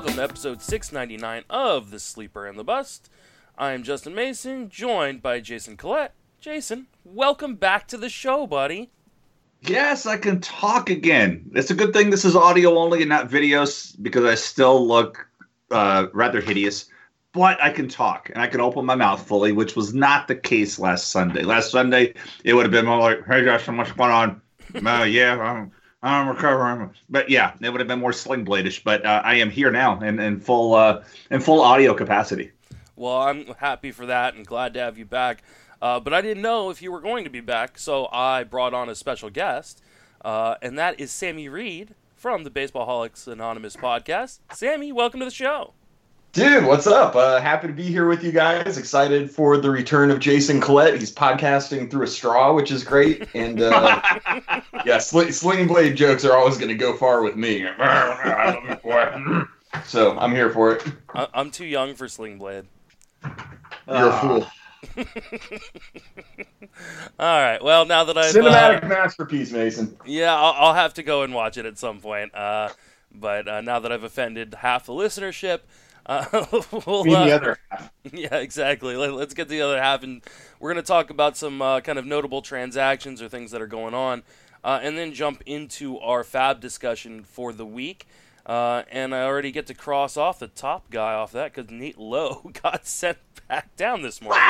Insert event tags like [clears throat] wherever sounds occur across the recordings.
Welcome to episode 699 of The Sleeper and the Bust. I'm Justin Mason, joined by Jason Collette. Jason, welcome back to the show, buddy. Yes, I can talk again. It's a good thing this is audio only and not videos because I still look uh, rather hideous. But I can talk and I can open my mouth fully, which was not the case last Sunday. Last Sunday, it would have been more like, "Hey, Justin, what's going on?" [laughs] uh, yeah, I'm, I'm recovering. But yeah, it would have been more sling bladeish. But uh, I am here now and in full uh, in full audio capacity. Well, I'm happy for that and glad to have you back. Uh, but I didn't know if you were going to be back, so I brought on a special guest, uh, and that is Sammy Reed from the Baseball Holics Anonymous podcast. Sammy, welcome to the show. Dude, what's up? Uh, happy to be here with you guys. Excited for the return of Jason Collette. He's podcasting through a straw, which is great. And uh, [laughs] yeah, sl- sling blade jokes are always going to go far with me. [laughs] so I'm here for it. I- I'm too young for Sling Blade. You're a fool. [laughs] All right. Well, now that I've Cinematic uh, masterpiece, Mason. yeah, I'll, I'll have to go and watch it at some point. Uh, but uh, now that I've offended half the listenership, uh, [laughs] we'll, Me and the uh, other half. [laughs] Yeah, exactly. Let, us get the other half, and we're going to talk about some uh, kind of notable transactions or things that are going on, uh, and then jump into our fab discussion for the week. Uh, and I already get to cross off the top guy off that because Nate Lowe [laughs] got sent back down this morning.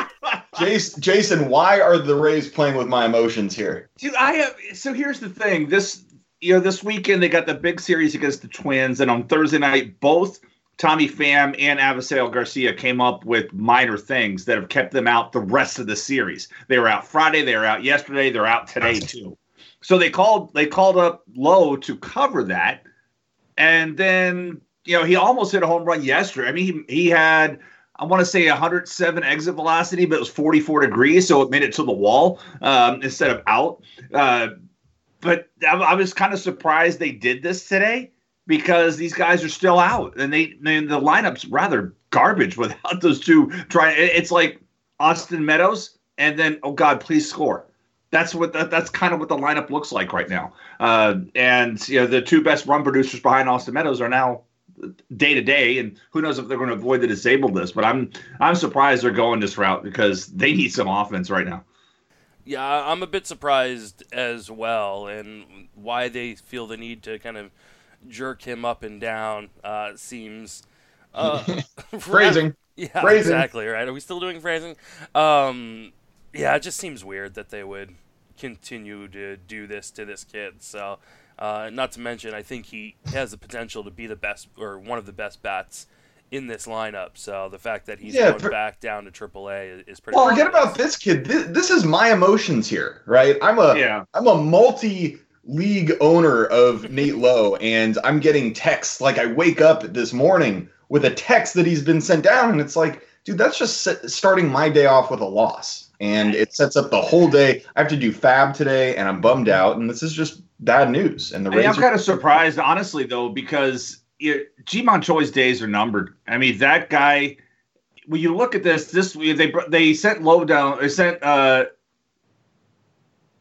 Jason, Jason, why are the Rays playing with my emotions here? Dude, I have. So here's the thing. This you know, this weekend they got the big series against the Twins, and on Thursday night, both Tommy Pham and Avisail Garcia came up with minor things that have kept them out the rest of the series. They were out Friday, they were out yesterday, they're out today too. So they called they called up Lowe to cover that, and then you know he almost hit a home run yesterday. I mean he he had. I want to say 107 exit velocity, but it was 44 degrees, so it made it to the wall um, instead of out. Uh, but I, I was kind of surprised they did this today because these guys are still out and they and the lineup's rather garbage [laughs] without those two trying. It's like Austin Meadows and then oh God, please score. That's what that, that's kind of what the lineup looks like right now. Uh, and you know the two best run producers behind Austin Meadows are now day to day, and who knows if they're going to avoid the disabled list. But I'm I'm surprised they're going this route because they need some offense right now. Yeah, I'm a bit surprised as well, and why they feel the need to kind of jerk him up and down uh, seems uh, [laughs] [laughs] Phrasing. [laughs] Yeah, Phrasing. exactly right. Are we still doing phrasing? Um, yeah, it just seems weird that they would continue to do this to this kid. So, uh, not to mention, I think he has the potential to be the best or one of the best bats in this lineup. So the fact that he's Yeah, going per- back down to AAA is, is pretty. Well, forget about this kid. This, this is my emotions here, right? I'm a Yeah. am a multi league owner of Nate Lowe, and I'm getting texts like I wake up this morning with a text that he's been sent down, and it's like, dude, that's just set, starting my day off with a loss, and it sets up the whole day. I have to do Fab today, and I'm bummed out, and this is just bad news. And the I mean, I'm kind of surprised, honestly, though, because you Ji-Man Choi's days are numbered. I mean, that guy. When you look at this, this they they sent Lowe down. They sent, uh,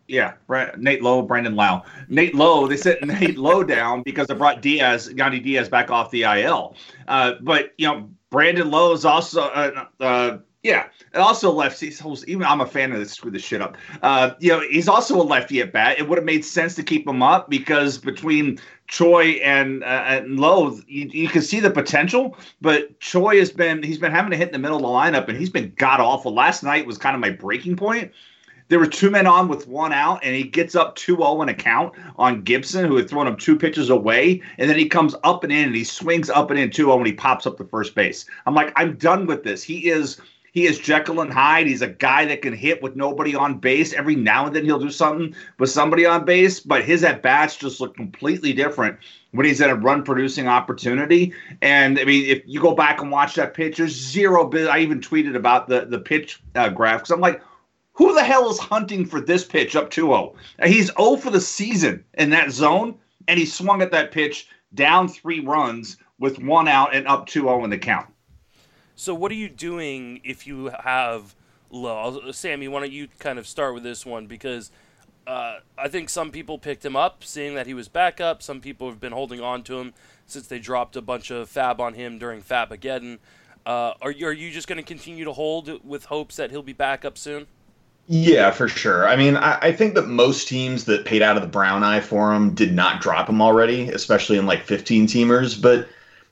yeah, Nate Lowe, Brandon Lowe, Nate Lowe. They sent Nate Lowe down because they brought Diaz, Yandy Diaz, back off the IL. Uh, but you know, Brandon Lowe is also, uh, uh, yeah, and also lefty. Even I'm a fan of this. Screw this shit up. Uh, you know, he's also a lefty at bat. It would have made sense to keep him up because between Choi and uh, and Lowe, you, you can see the potential. But Choi has been he's been having to hit in the middle of the lineup, and he's been god awful. Last night was kind of my breaking point. There were two men on with one out, and he gets up 2-0 in a count on Gibson, who had thrown him two pitches away, and then he comes up and in, and he swings up and in 2-0 when he pops up the first base. I'm like, I'm done with this. He is he is Jekyll and Hyde. He's a guy that can hit with nobody on base. Every now and then he'll do something with somebody on base, but his at bats just look completely different when he's at a run producing opportunity. And I mean, if you go back and watch that pitch, there's zero. I even tweeted about the the pitch uh, graph because I'm like, who the hell is hunting for this pitch up 2-0? He's 0 for the season in that zone, and he swung at that pitch down three runs with one out and up 2-0 in the count. So what are you doing if you have Lowe? Sammy, why don't you kind of start with this one because uh, I think some people picked him up, seeing that he was back up. Some people have been holding on to him since they dropped a bunch of fab on him during Fabageddon. Uh, are you are you just going to continue to hold with hopes that he'll be back up soon? Yeah, for sure. I mean, I, I, think that most teams that paid out of the brown eye for him did not drop him already, especially in like 15 teamers. But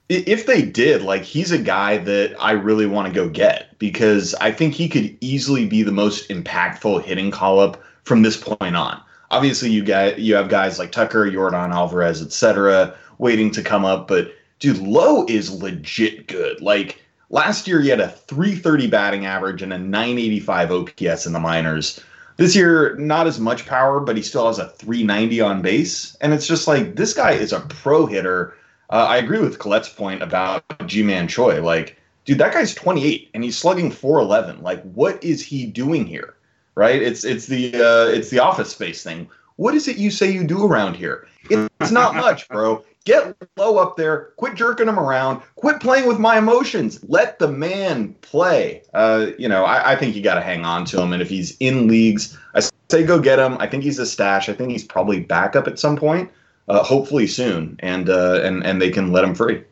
if they did, like he's a guy that I really want to go get because I think he could easily be the most impactful hitting call up from this point on. Obviously, you got you have guys like Tucker, Yordan Alvarez, etc., waiting to come up, but dude, Lowe is legit good. Like Last year, he had a 330 batting average and a 985 OPS in the minors. This year, not as much power, but he still has a 390 on base. And it's just like, this guy is a pro hitter. Uh, I agree with Collette's point about Ji-Man Choi. Like, dude, that guy's 28 and he's slugging 411. Like, what is he doing here? Right? It's it's the uh, it's the office space thing. What is it you say you do around here? It's not much, bro. Get Lowe up there. Quit jerking him around. Quit playing with my emotions. Let the man play. Uh, you know, I, I think you got to hang on to him. And if he's in leagues, I say go get him. I think he's a stash. I think he's probably back up at some point, uh, hopefully soon, and uh, and and they can let him free.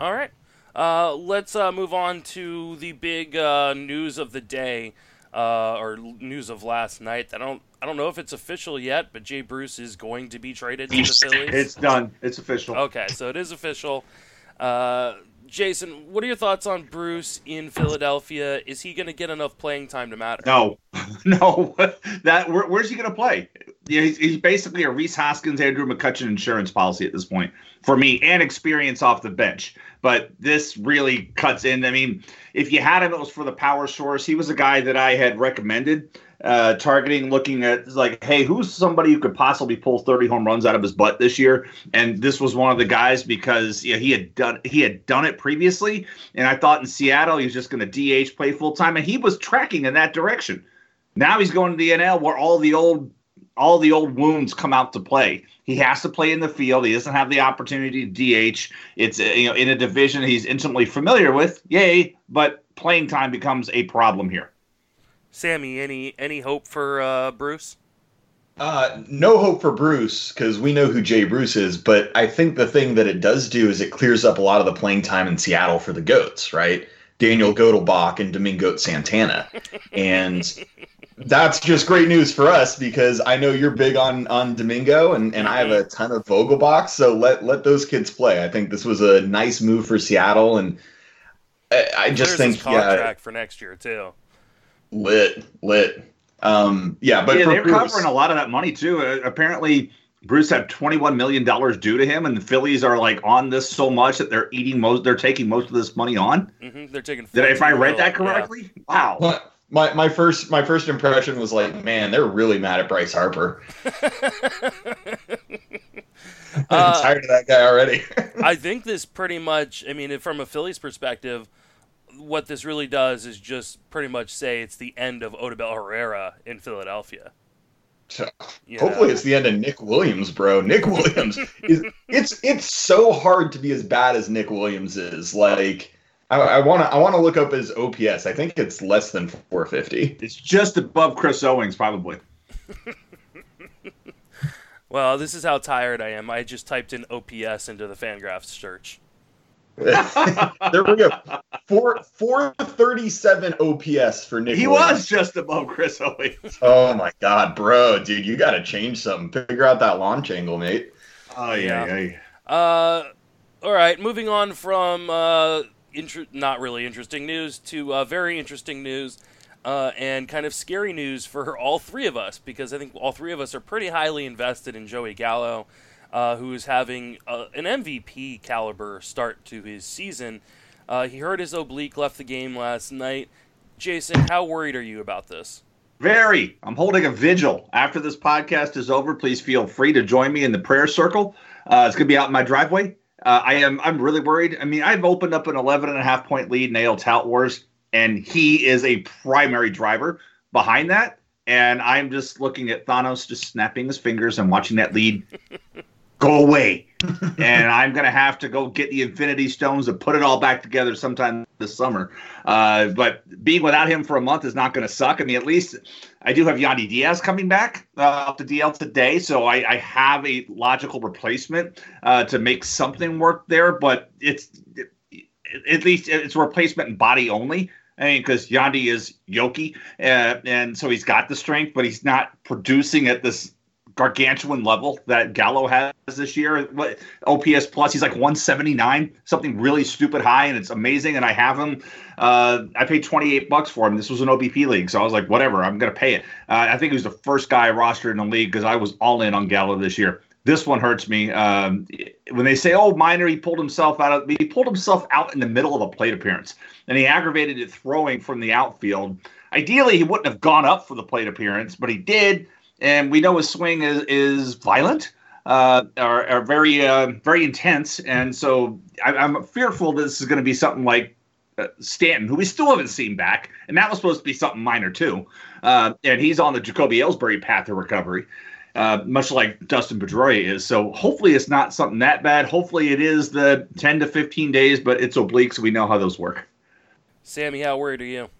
All right. Uh, let's uh, move on to the big uh, news of the day, uh, or news of last night. I don't I don't know if it's official yet, but Jay Bruce is going to be traded to the Phillies. It's done. It's official. Okay, so it is official. Uh, Jason, what are your thoughts on Bruce in Philadelphia? Is he going to get enough playing time to matter? No, [laughs] no. [laughs] that where, where's he going to play? Yeah, he's, he's, basically a Rhys Hoskins, Andrew McCutchen insurance policy at this point for me, and experience off the bench. But this really cuts in. I mean, if you had him, it was for the power source. He was a guy that I had recommended uh, targeting, looking at like, hey, who's somebody who could possibly pull 30 home runs out of his butt this year? And this was one of the guys because yeah, he had done he had done it previously, and I thought in Seattle he was just going to DH play full time, and he was tracking in that direction. Now he's going to the NL where all the old all the old wounds come out to play. He has to play in the field. He doesn't have the opportunity to DH. It's uh, you know in a division he's intimately familiar with. Yay, but playing time becomes a problem here. Sammy, any any hope for uh, Bruce? Uh, no hope for Bruce because we know who Jay Bruce is. But I think the thing that it does do is it clears up a lot of the playing time in Seattle for the goats, right? Daniel Vogelbach and Domingo Santana, and that's just great news for us because I know you're big on on Domingo and, and I have a ton of Vogelbach. So let let those kids play. I think this was a nice move for Seattle, and I, I just think contract yeah, for next year too lit, lit. Um, yeah, but yeah, they're Bruce, covering a lot of that money too. Uh, apparently, Bruce had twenty one million dollars due to him, and the Phillies are like on this so much that they're eating most. They're taking most of this money on. Mm-hmm, they're taking. Did if I read that correctly? Yeah. Wow. My, my first my first impression was like, man, they're really mad at Bryce Harper. [laughs] I'm uh, tired of that guy already. [laughs] I think this pretty much. I mean, from a Phillies perspective, what this really does is just pretty much say it's the end of Odubel Herrera in Philadelphia. So, Hopefully, it's the end of Nick Williams, bro. Nick Williams is it's it's so hard to be as bad as Nick Williams is. Like, I want to I want to look up his OPS. I think it's less than 450. It's just above Chris Owings, probably. [laughs] well, this is how tired I am. I just typed in OPS into the Fangraphs search. [laughs] there we go. Four four thirty seven OPS for Nick. He Williams. was just above Chris Owings. [laughs] oh my god, bro, dude, you got to change something. Figure out that launch angle, mate. Oh yeah. yeah. yeah. Uh, all right. Moving on from uh, inter- not really interesting news to uh, very interesting news. Uh, and kind of scary news for all three of us because I think all three of us are pretty highly invested in Joey Gallo uh, who is having uh, an MVP caliber start to his season. Uh, he hurt his oblique, left the game last night. Jason, how worried are you about this? Very. I'm holding a vigil. After this podcast is over, please feel free to join me in the prayer circle. Uh, it's going to be out in my driveway. Uh, I am. I'm really worried. I mean, I've opened up an 11 and a half point lead AL Tout Wars, and he is a primary driver behind that. And I'm just looking at Thanos just snapping his fingers and watching that lead go away. [laughs] and I'm gonna have to go get the Infinity Stones and put it all back together sometime this summer. Uh, but being without him for a month is not gonna suck. I mean, at least I do have Yandy Diaz coming back uh, up to DL today, so I, I have a logical replacement uh, to make something work there. But it's it, at least it's a replacement in body only. I mean, because Yandy is Yoki, uh, and so he's got the strength, but he's not producing at this gargantuan level that Gallo has this year. What OPS plus? He's like 179, something really stupid high, and it's amazing. And I have him. Uh, I paid 28 bucks for him. This was an OBP league, so I was like, whatever, I'm gonna pay it. Uh, I think he was the first guy rostered in the league because I was all in on Gallo this year. This one hurts me. Um, when they say, "Oh, minor," he pulled himself out of he pulled himself out in the middle of a plate appearance, and he aggravated it throwing from the outfield. Ideally, he wouldn't have gone up for the plate appearance, but he did, and we know his swing is is violent, uh, are, are very uh, very intense, and so I, I'm fearful this is going to be something like uh, Stanton, who we still haven't seen back, and that was supposed to be something minor too. Uh, and he's on the Jacoby Ellsbury path of recovery, uh, much like Dustin Pedroia is. So hopefully it's not something that bad. Hopefully it is the 10 to 15 days, but it's oblique, so we know how those work. Sammy, how worried are you?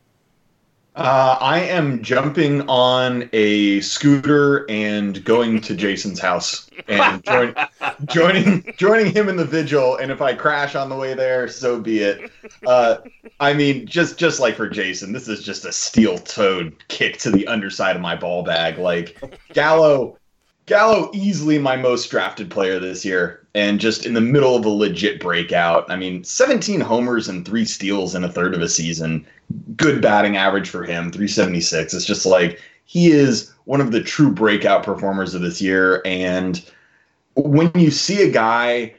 Uh, I am jumping on a scooter and going to Jason's house and join, [laughs] joining joining him in the vigil. And if I crash on the way there, so be it. Uh, I mean, just just like for Jason, this is just a steel toed kick to the underside of my ball bag. Like Gallo, Gallo easily my most drafted player this year, and just in the middle of a legit breakout. I mean, 17 homers and three steals in a third of a season. Good batting average for him, 376. It's just like he is one of the true breakout performers of this year. And when you see a guy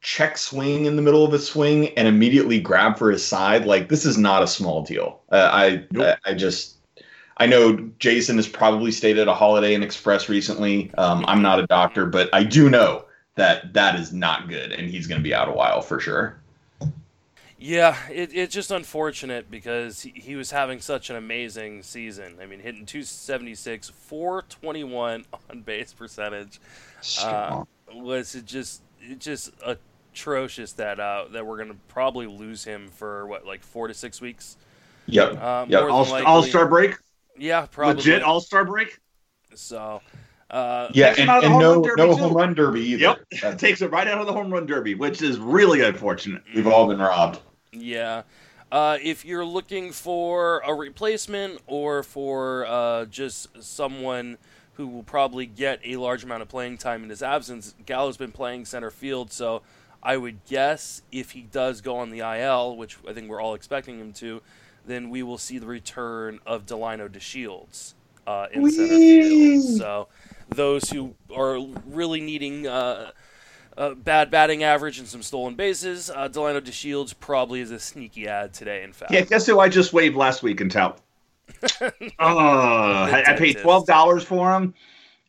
check swing in the middle of a swing and immediately grab for his side, like this is not a small deal. Uh, I, Nope. I I just I know Jason has probably stayed at a Holiday Inn Express recently. Um, I'm not a doctor, but I do know that that is not good, and he's going to be out a while for sure. Yeah, it, it's just unfortunate because he, he was having such an amazing season. I mean, hitting 276, 421 [laughs] on base percentage. Uh, was it just it just atrocious that uh, that we're gonna probably lose him for what like four to six weeks. Yep. Uh, Yep. more All. Star break, Yeah, probably. legit All Star break. So, uh, Yeah, and, him out of the and home no run derby, no too. home run derby either. Yep, [laughs] takes it right out of the home run derby, which is really unfortunate. We've all been robbed. Yeah. Uh, if you're looking for a replacement or for uh, just someone who will probably get a large amount of playing time in his absence, Gallo's been playing center field, so I would guess if he does go on the IL, which I think we're all expecting him to, then we will see the return of Delino DeShields uh, in center field. So those who are really needing uh, uh, bad batting average and some stolen bases, uh, Delino DeShields probably is a sneaky ad today. In fact, Yeah, guess who I just waived last week in tout? [laughs] Oh, I, I paid twelve dollars for him,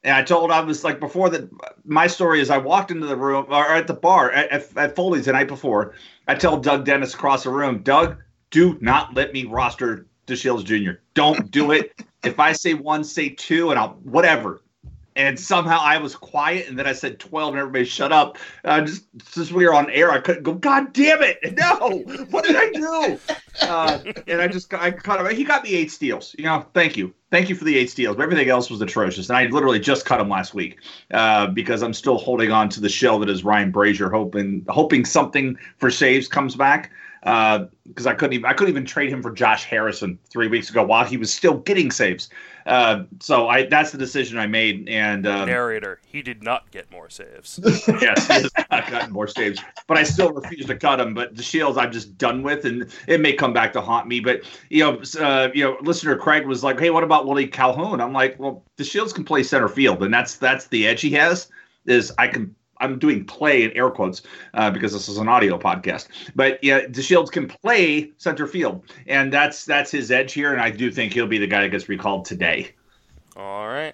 and I told I was like before that. My story is I walked into the room or at the bar at, at, at Foley's the night before. I tell Doug Dennis across the room, Doug, do not let me roster DeShields Jr. Don't do it. [laughs] if I say one, say two, and I'll whatever. And somehow I was quiet, and then I said twelve, and everybody shut up. Uh, just since we were on air, I couldn't go. God damn it! [laughs] No, what did I do? Uh, and I just I cut him. He got me eight steals. You know, thank you, thank you for the eight steals. But everything else was atrocious, and I literally just cut him last week uh, because I'm still holding on to the shell that is Ryan Brasier, hoping hoping something for saves comes back. Because I couldn't even I couldn't even trade him for Josh Harrison three weeks ago while he was still getting saves. Uh, so I that's the decision I made, and um, narrator, he did not get more saves. [laughs] yes, he has not gotten more saves, but I still refuse to cut him. But DeShields, I'm just done with, and it may come back to haunt me. But you know, uh, you know, listener Craig was like, "Hey, what about Willie Calhoun?" I'm like, "Well, DeShields can play center field, and that's that's the edge he has. Is I can." I'm doing play in air quotes uh, because this is an audio podcast, but yeah, DeShields can play center field, and that's that's his edge here, and I do think he'll be the guy that gets recalled today. All right.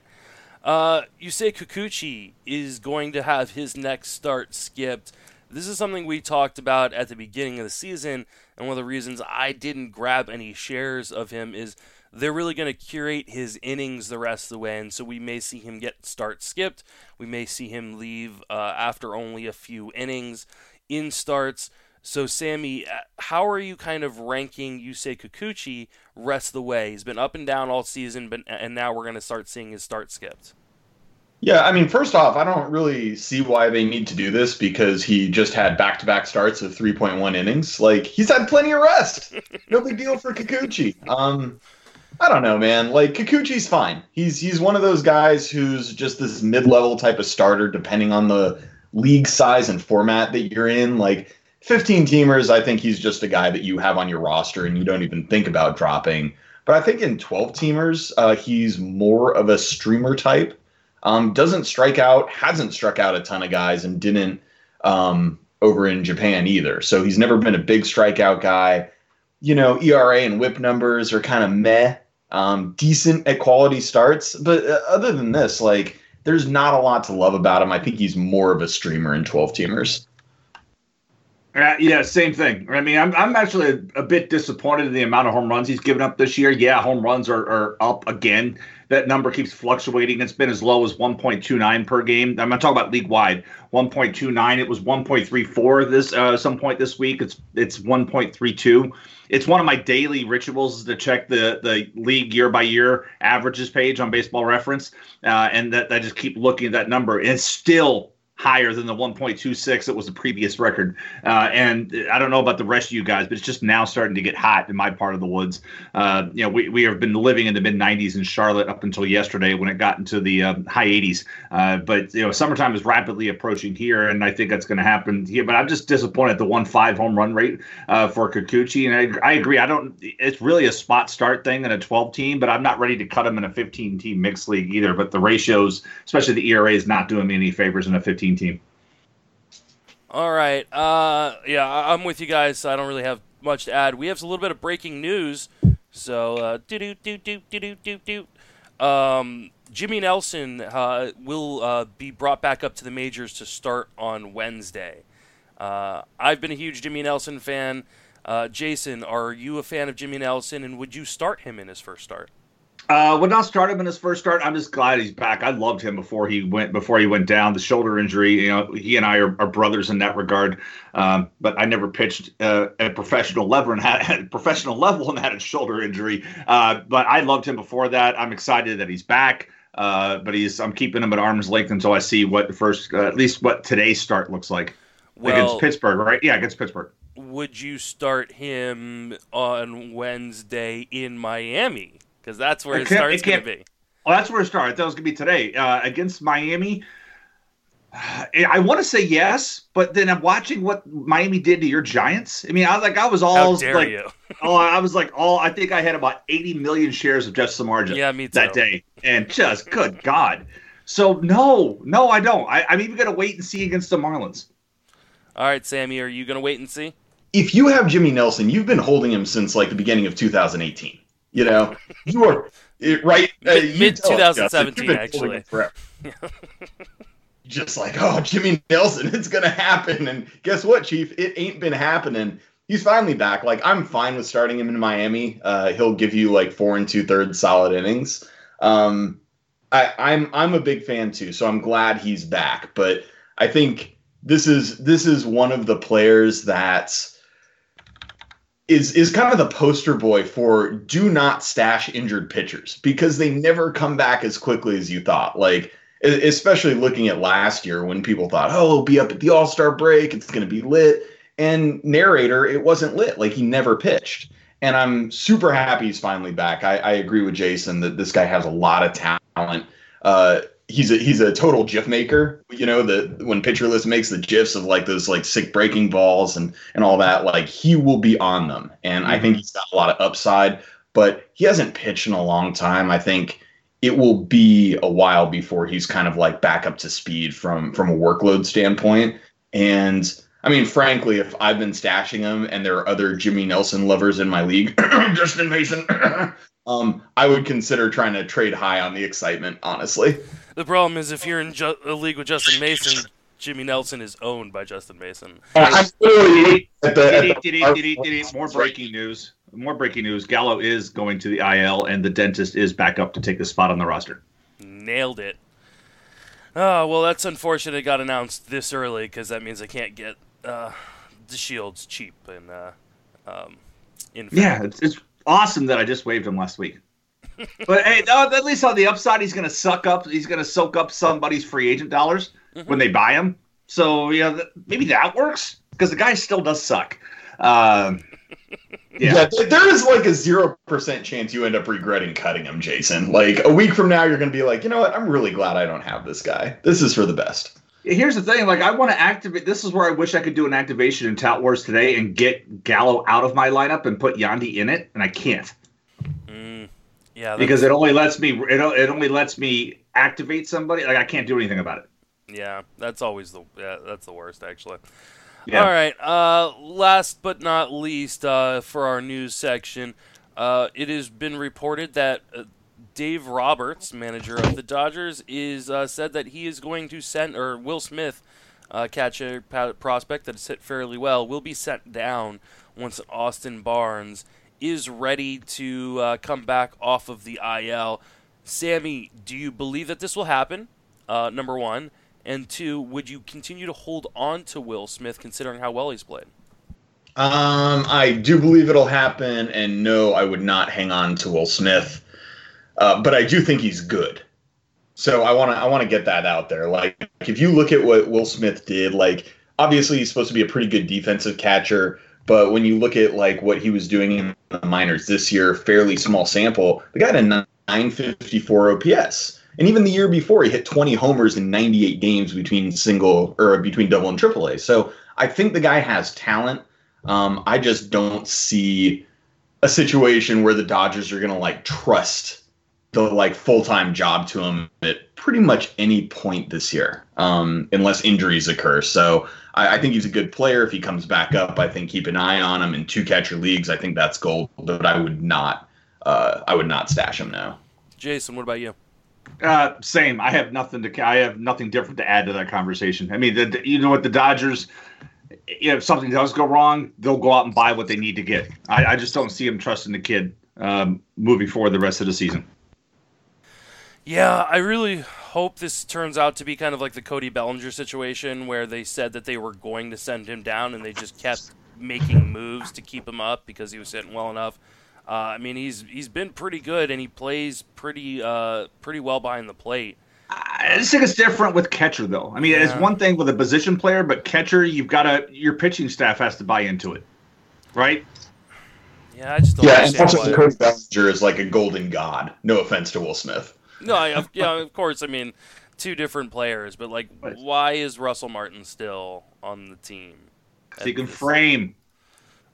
Uh, you say Kikuchi is going to have his next start skipped. This is something we talked about at the beginning of the season, and one of the reasons I didn't grab any shares of him is they're really going to curate his innings the rest of the way, and so we may see him get start skipped. We may see him leave uh, after only a few innings in starts. So, Sammy, uh, how are you kind of ranking Yusei Kikuchi rest of the way? He's been up and down all season, but and now we're going to start seeing his start skipped. Yeah, I mean, first off, I don't really see why they need to do this because he just had back-to-back starts of 3.1 innings. Like he's had plenty of rest. no big deal for Kikuchi. Um, I don't know, man. Like Kikuchi's fine. He's he's one of those guys who's just this mid-level type of starter, depending on the league size and format that you're in. Like 15 teamers, I think he's just a guy that you have on your roster and you don't even think about dropping. But I think in 12 teamers, uh, he's more of a streamer type. Um, doesn't strike out, hasn't struck out a ton of guys, and didn't um, over in Japan either. So he's never been a big strikeout guy. You know, ERA and WHIP numbers are kind of meh. Um, decent at quality starts, but uh, other than this, like there's not a lot to love about him. I think he's more of a streamer in 12 teamers. Uh, yeah, same thing. I mean, I'm, I'm actually a, a, bit disappointed in the amount of home runs he's given up this year. Yeah, home runs are, are up again. That number keeps fluctuating. It's been as low as 1.29 per game. I'm not talking about league wide. 1.29. It was 1.34 this uh, some point this week. It's it's 1.32. It's one of my daily rituals is to check the the league year by year averages page on Baseball Reference, uh, and that I just keep looking at that number. And it's still higher than the 1.26 that was the previous record. Uh, and I don't know about the rest of you guys, but it's just now starting to get hot in my part of the woods. Uh, you know, we, we have been living in the mid 90s in Charlotte up until yesterday when it got into the um, high 80s. Uh, but, you know, summertime is rapidly approaching here, and I think that's going to happen here. But I'm just disappointed at the 1 5 home run rate uh, for Kikuchi. And I, I agree. I don't, it's really a spot start thing in a 12 team, but I'm not ready to cut him in a 15 team mixed league either. But the ratios, especially the ERA, is not doing me any favors in a 15 team. All right. Uh, yeah, I'm with you guys. I don't really have much to add. We have a little bit of breaking news. So, uh, do do do do do do do. Um, Jimmy Nelson uh, will uh, be brought back up to the majors to start on Wednesday. Uh, I've been a huge Jimmy Nelson fan. Uh, Jason, are you a fan of Jimmy Nelson, and would you start him in his first start? Uh, would not start him in his first start. I'm just glad he's back. I loved him before he went before he went down. The shoulder injury, you know, he and I are, are brothers in that regard. Um, but I never pitched uh, at professional level and had, [laughs] had professional level and had a shoulder injury. Uh, but I loved him before that. I'm excited that he's back. Uh, but he's I'm keeping him at arm's length until I see what the first uh, at least what today's start looks like well, against Pittsburgh, right? Yeah, against Pittsburgh. Would you start him on Wednesday in Miami? Because that's where it, it starts going to be. Oh, that's where it starts. That was going to be today uh, against Miami. [sighs] I want to say yes, but then I'm watching what Miami did to your Giants. I mean, I was like, I was all like, oh, [laughs] I was like, all I think I had about 80 million shares of Jeff Samardzija yeah, me too. that day, and just good God. So no, no, I don't. I, I'm even going to wait and see against the Marlins. All right, Sammy, are you going to wait and see? If you have Jimmy Nelson, you've been holding him since like the beginning of 2018. You know, you are right uh, mid 2017 actually. [laughs] Just like, oh, Jimmy Nelson, it's gonna happen. And guess what, Chief? It ain't been happening. He's finally back. Like, I'm fine with starting him in Miami. Uh, he'll give you like four and two thirds solid innings. Um, I, I'm I'm a big fan too, so I'm glad he's back. But I think this is this is one of the players that's is is kind of the poster boy for do not stash injured pitchers because they never come back as quickly as you thought. Like especially looking at last year when people thought, "Oh, it'll be up at the All-Star break, it's going to be lit." And narrator, it wasn't lit. Like he never pitched. And I'm super happy he's finally back. I, I agree with Jason that this guy has a lot of talent. Uh, he's a he's a total gif maker. You know, the when Pitcher List makes the gifs of like those like sick breaking balls and and all that, like he will be on them. And mm-hmm. I think mm-hmm. he's got a lot of upside, but he hasn't pitched in a long time. I think it will be a while before he's kind of like back up to speed from from a workload standpoint. And I mean, frankly, if I've been stashing him and there are other Jimmy Nelson lovers in my league, [coughs] Justin Mason, [coughs] um, I would consider trying to trade high on the excitement, honestly. The problem is if you're in ju- a league with Justin Mason, Jimmy Nelson is owned by Justin Mason. I'm literally at the, at the, more breaking news. more breaking news. Gallo is going to the IL, and the dentist is back up to take the spot on the roster. Nailed it. Oh well, that's unfortunate. It got announced this early because that means I can't get uh, DeShields cheap and uh, um, in yeah, it's, it's awesome that I just waived him last week. But hey, at least on the upside, he's going to suck up. He's going to soak up somebody's free agent dollars mm-hmm. when they buy him. So yeah, maybe that works because the guy still does suck. Um, yeah. yeah. there is like a zero percent chance you end up regretting cutting him, Jason. Like a week from now, you're going to be like, you know what? I'm really glad I don't have this guy. This is for the best. Here's the thing, like I want to activate. This is where I wish I could do an activation in Tout Wars today and get Gallo out of my lineup and put Yandy in it, and I can't. Yeah, because it only lets me it, it only lets me activate somebody. Like I can't do anything about it. Yeah, that's always the yeah, that's the worst actually. Yeah. All right. Uh, last but not least, uh, for our news section, uh, it has been reported that uh, Dave Roberts, manager of the Dodgers, is uh, said that he is going to send or Will Smith, uh, catcher prospect that has hit fairly well, will be sent down once Austin Barnes is ready to come back off of the IL. Sammy, do you believe that this will happen? number one. And two, would you continue to hold on to Will Smith considering how well he's played? Um, I do believe it'll happen, and no, I would not hang on to Will Smith. Uh, but I do think he's good. So I want to I want to get that out there. Like if you look at what Will Smith did, like obviously he's supposed to be a pretty good defensive catcher, but when you look at like what he was doing in the minors this year, fairly small sample, the guy had a 954 OPS. And even the year before, he hit 20 homers in 98 games between single or between double and triple A. So I think the guy has talent. Um, I just don't see a situation where the Dodgers are going to like trust the like full time job to him at pretty much any point this year, um, unless injuries occur. So I, I, think he's a good player. If he comes back up, I think keep an eye on him in two catcher leagues. I think that's gold, but I would not, uh, I would not stash him now. Jason, what about you? Uh, same. I have nothing to. I have nothing different to add to that conversation. I mean, the, you know what the Dodgers. If something does go wrong, they'll go out and buy what they need to get. I, I just don't see him trusting the kid um, moving forward the rest of the season. Yeah, I really hope this turns out to be kind of like the Cody Bellinger situation, where they said that they were going to send him down, and they just kept making moves to keep him up because he was hitting well enough. Uh, I mean, he's he's been pretty good, and he plays pretty uh, pretty well behind the plate. I just think it's different with catcher, though. I mean, yeah. it's one thing with a position player, but catcher, you've got to your pitching staff has to buy into it, right? Yeah, I just don't yeah, and also Cody Bellinger is like a golden god. No offense to Will Smith. No, I, yeah, of course. I mean, two different players, but like, why is Russell Martin still on the team? So you can frame.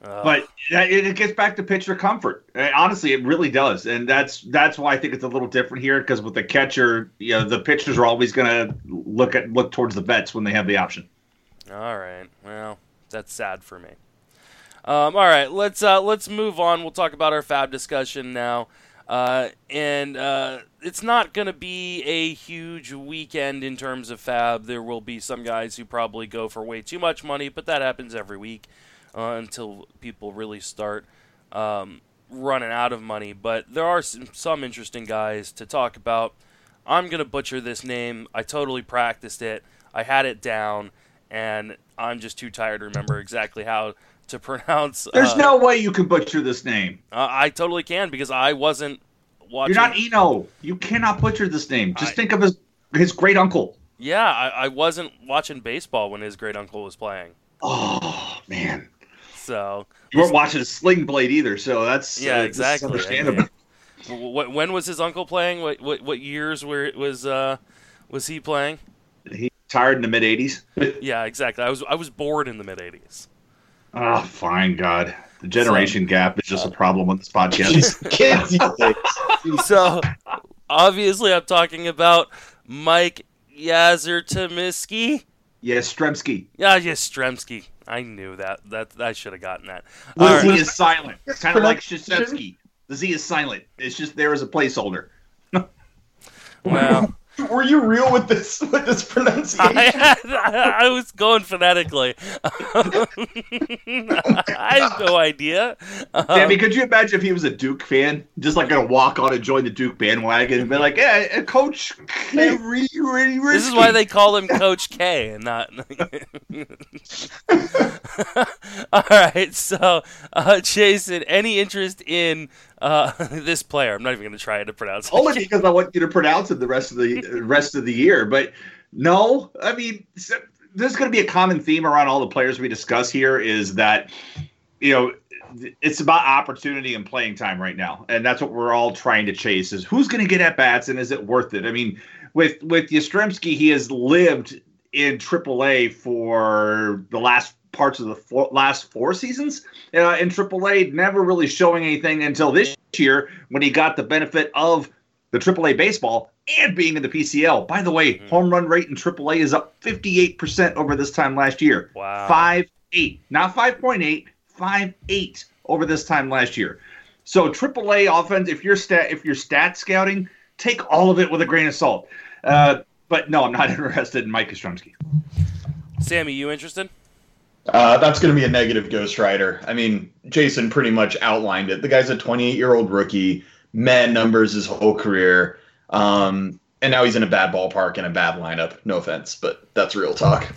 Uh, but it, gets back to pitcher comfort. Uh, honestly, it really does, and that's that's why I think it's a little different here. Because with the catcher, you know, the pitchers are always going to look at look towards the vets when they have the option. All right, well, that's sad for me. Um, all right, let's uh, let's move on. We'll talk about our fab discussion now, uh, and uh, it's not going to be a huge weekend in terms of fab. There will be some guys who probably go for way too much money, but that happens every week uh, until people really start um, running out of money. But there are some, some interesting guys to talk about. I'm going to butcher this name. I totally practiced it, I had it down, and I'm just too tired to remember exactly how to pronounce. There's uh, no way you can butcher this name. Uh, I totally can because I wasn't watching. You're not Eno. You cannot butcher this name. Just I, think of his his great uncle. Yeah, I, I wasn't watching baseball when his great uncle was playing. Oh man. So you weren't watching Sling Blade either, so that's yeah, uh, exactly. Understandable. when was his uncle playing? What what, what years were it was uh, was he playing? He retired in the mid '80s. yeah, exactly. I was I was bored in the mid '80s. Oh, fine, God. The generation so, gap is just uh, a problem with this podcast. [laughs] [laughs] so, obviously, I'm talking about Mike Yastrzemski. Yes, Stremski. Yeah, yes, Stremski. I knew that. That I should have gotten that. The All Z right. is silent. It's kind of like Krzyzewski. The Z is silent. It's just there as a placeholder. [laughs] well, [laughs] Were you real with this [laughs] with this pronunciation? I, I was going phonetically. [laughs] I have no idea. Sammy, could you imagine if he was a Duke fan, just like gonna walk on and join the Duke bandwagon and be like, "Yeah, Coach, K. this is why they call him Coach K and not." All right, so uh, Jason, any interest in uh, [laughs] this player? I'm not even going to try to pronounce. Only because I want you to pronounce it the rest of the rest of the year. But no, I mean, there's going to be a common theme around all the players we discuss here. Is that you know it's about opportunity and playing time right now, and that's what we're all trying to chase. Is who's going to get at bats and is it worth it? I mean, with with Yastrzemski, he has lived in AAA for the last parts of the four, last four seasons uh, in AAA, never really showing anything until this year when he got the benefit of the AAA baseball and being in the PCL. By the way, mm-hmm. home run rate in AAA is up 58% over this time last year. Wow. 5 8, not 5.8, 5 8 over this time last year. So AAA offense, if you're stat if you're stat scouting, take all of it with a grain of salt. Uh, but no, I'm not [laughs] interested in Mike Yastrzemski. Sammy, you interested? Uh, that's going to be a negative Ghost Rider. I mean, Jason pretty much outlined it. The guy's a 28 year old rookie, man numbers his whole career, um, and now he's in a bad ballpark and a bad lineup. No offense, but that's real talk.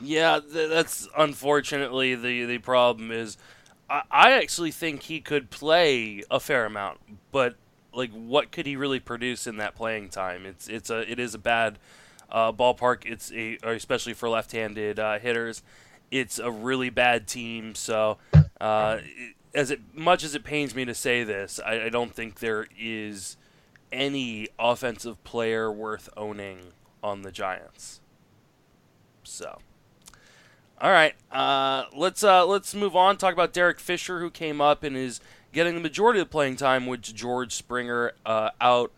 Yeah, th- that's unfortunately the the problem is. I, I actually think he could play a fair amount, but like, what could he really produce in that playing time? It's it's a it is a bad uh, ballpark. It's a especially for left-handed uh, hitters it's a really bad team. So, uh, as it much as it pains me to say this, I, I, don't think there is any offensive player worth owning on the Giants. So, all right, uh, let's uh, let's move on. Talk about Derek Fisher, who came up and is getting the majority of the playing time with George Springer uh, out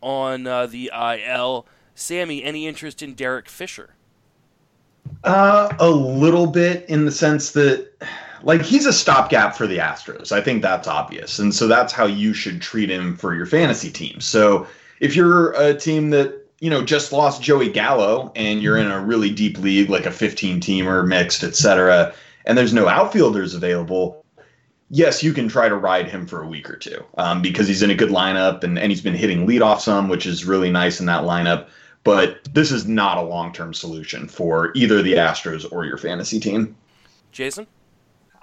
on uh, the IL. Sammy, any interest in Derek Fisher? Uh, a little bit in the sense that, like, he's a stopgap for the Astros. I think that's obvious. And so that's how you should treat him for your fantasy team. So if you're a team that, you know, just lost Joey Gallo and you're in a really deep league, like a 15 teamer, mixed, et cetera, and there's no outfielders available, yes, you can try to ride him for a week or two um, because he's in a good lineup and, and he's been hitting leadoff some, which is really nice in that lineup but this is not a long term solution for either the Astros or your fantasy team. Jason?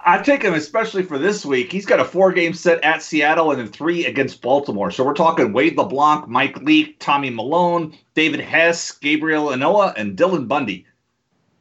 I take him especially for this week. He's got a four game set at Seattle and then three against Baltimore. So we're talking Wade LeBlanc, Mike Leake, Tommy Milone, David Hess, Gabriel Ynoa, and Dylan Bundy.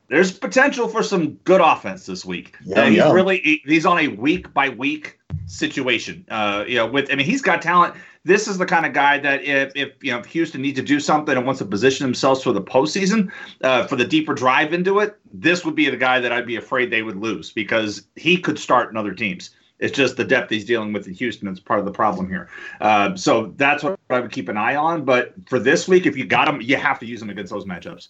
There's potential for some good offense this week. Yeah, he's yeah. really he's on a week by week situation. Uh, you know, with I mean, he's got talent this is the kind of guy that if, if you know if Houston needs to do something and wants to position themselves for the postseason, uh, for the deeper drive into it, this would be the guy that I'd be afraid they would lose because he could start in other teams. It's just the depth he's dealing with in Houston that's part of the problem here. Uh, so that's what I would keep an eye on. But for this week, if you got him, you have to use him against those matchups.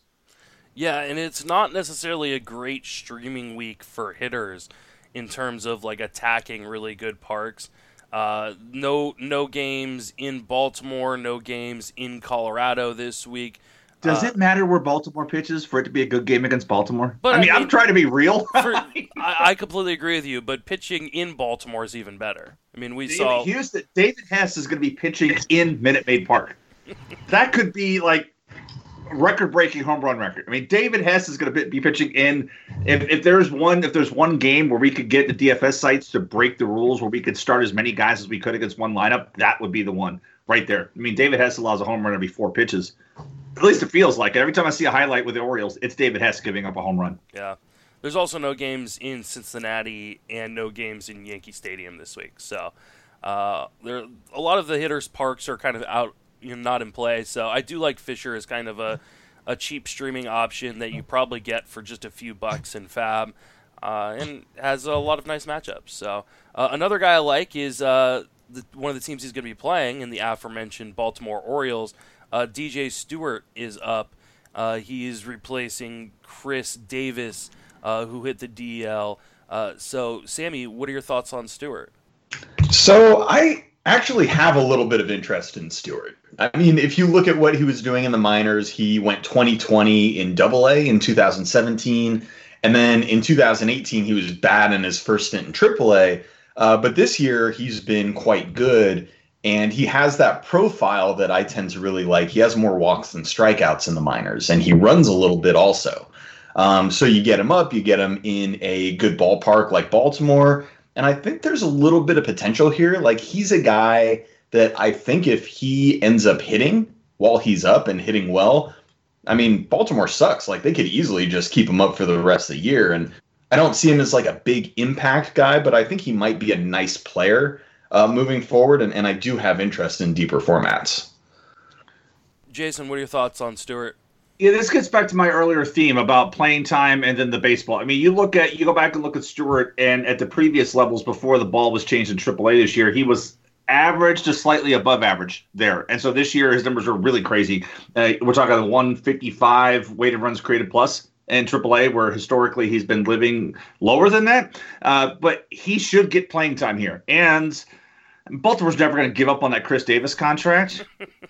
Yeah, and it's not necessarily a great streaming week for hitters in terms of like attacking really good parks. Uh, no, no games in Baltimore. No games in Colorado this week. Does uh, it matter where Baltimore pitches for it to be a good game against Baltimore? But I mean, I am trying to be real. for, [laughs] I, I, completely agree with you, but pitching in Baltimore is even better. I mean, we David, saw Houston. David Hess is going to be pitching in Minute Maid Park. that could be like record-breaking home run record. I mean, David Hess is going to be pitching in. If, if there's one, if there's one game where we could get the DFS sites to break the rules, where we could start as many guys as we could against one lineup, that would be the one right there. I mean, David Hess allows a home run every four pitches. At least it feels like it. Every time I see a highlight with the Orioles, it's David Hess giving up a home run. Yeah. There's also no games in Cincinnati and no games in Yankee Stadium this week. So uh, there, a lot of the hitters' parks are kind of out you know, not in play. So I do like Fisher as kind of a, a cheap streaming option that you probably get for just a few bucks in Fab, uh, and has a lot of nice matchups. So uh, another guy I like is uh, the, one of the teams he's going to be playing in the aforementioned Baltimore Orioles. Uh, DJ Stewart is up. Uh, he is replacing Chris Davis, uh, who hit the DL. so, Sammy, what are your thoughts on Stewart? So I actually have a little bit of interest in Stewart. I mean, if you look at what he was doing in the minors, he went 2020 in Double A in 2017, and then in 2018 he was bad in his first stint in Triple A. Uh, but this year he's been quite good, and he has that profile that I tend to really like. He has more walks than strikeouts in the minors, and he runs a little bit also. Um, so you get him up, you get him in a good ballpark like Baltimore, and I think there's a little bit of potential here. Like he's a guy that I think if he ends up hitting while he's up and hitting well, I mean, Baltimore sucks. Like they could easily just keep him up for the rest of the year. And I don't see him as like a big impact guy, but I think he might be a nice player uh, moving forward. And, and I do have interest in deeper formats. Jason, what are your thoughts on Stewart? Yeah, this gets back to my earlier theme about playing time and then the baseball. I mean, you look at you go back and look at Stewart, and at the previous levels before the ball was changed in AAA this year, he was average to slightly above average there. And so this year his numbers are really crazy. Uh, we're talking 155 weighted runs created plus in AAA, where historically he's been living lower than that. Uh, but he should get playing time here, and Baltimore's never going to give up on that Chris Davis contract.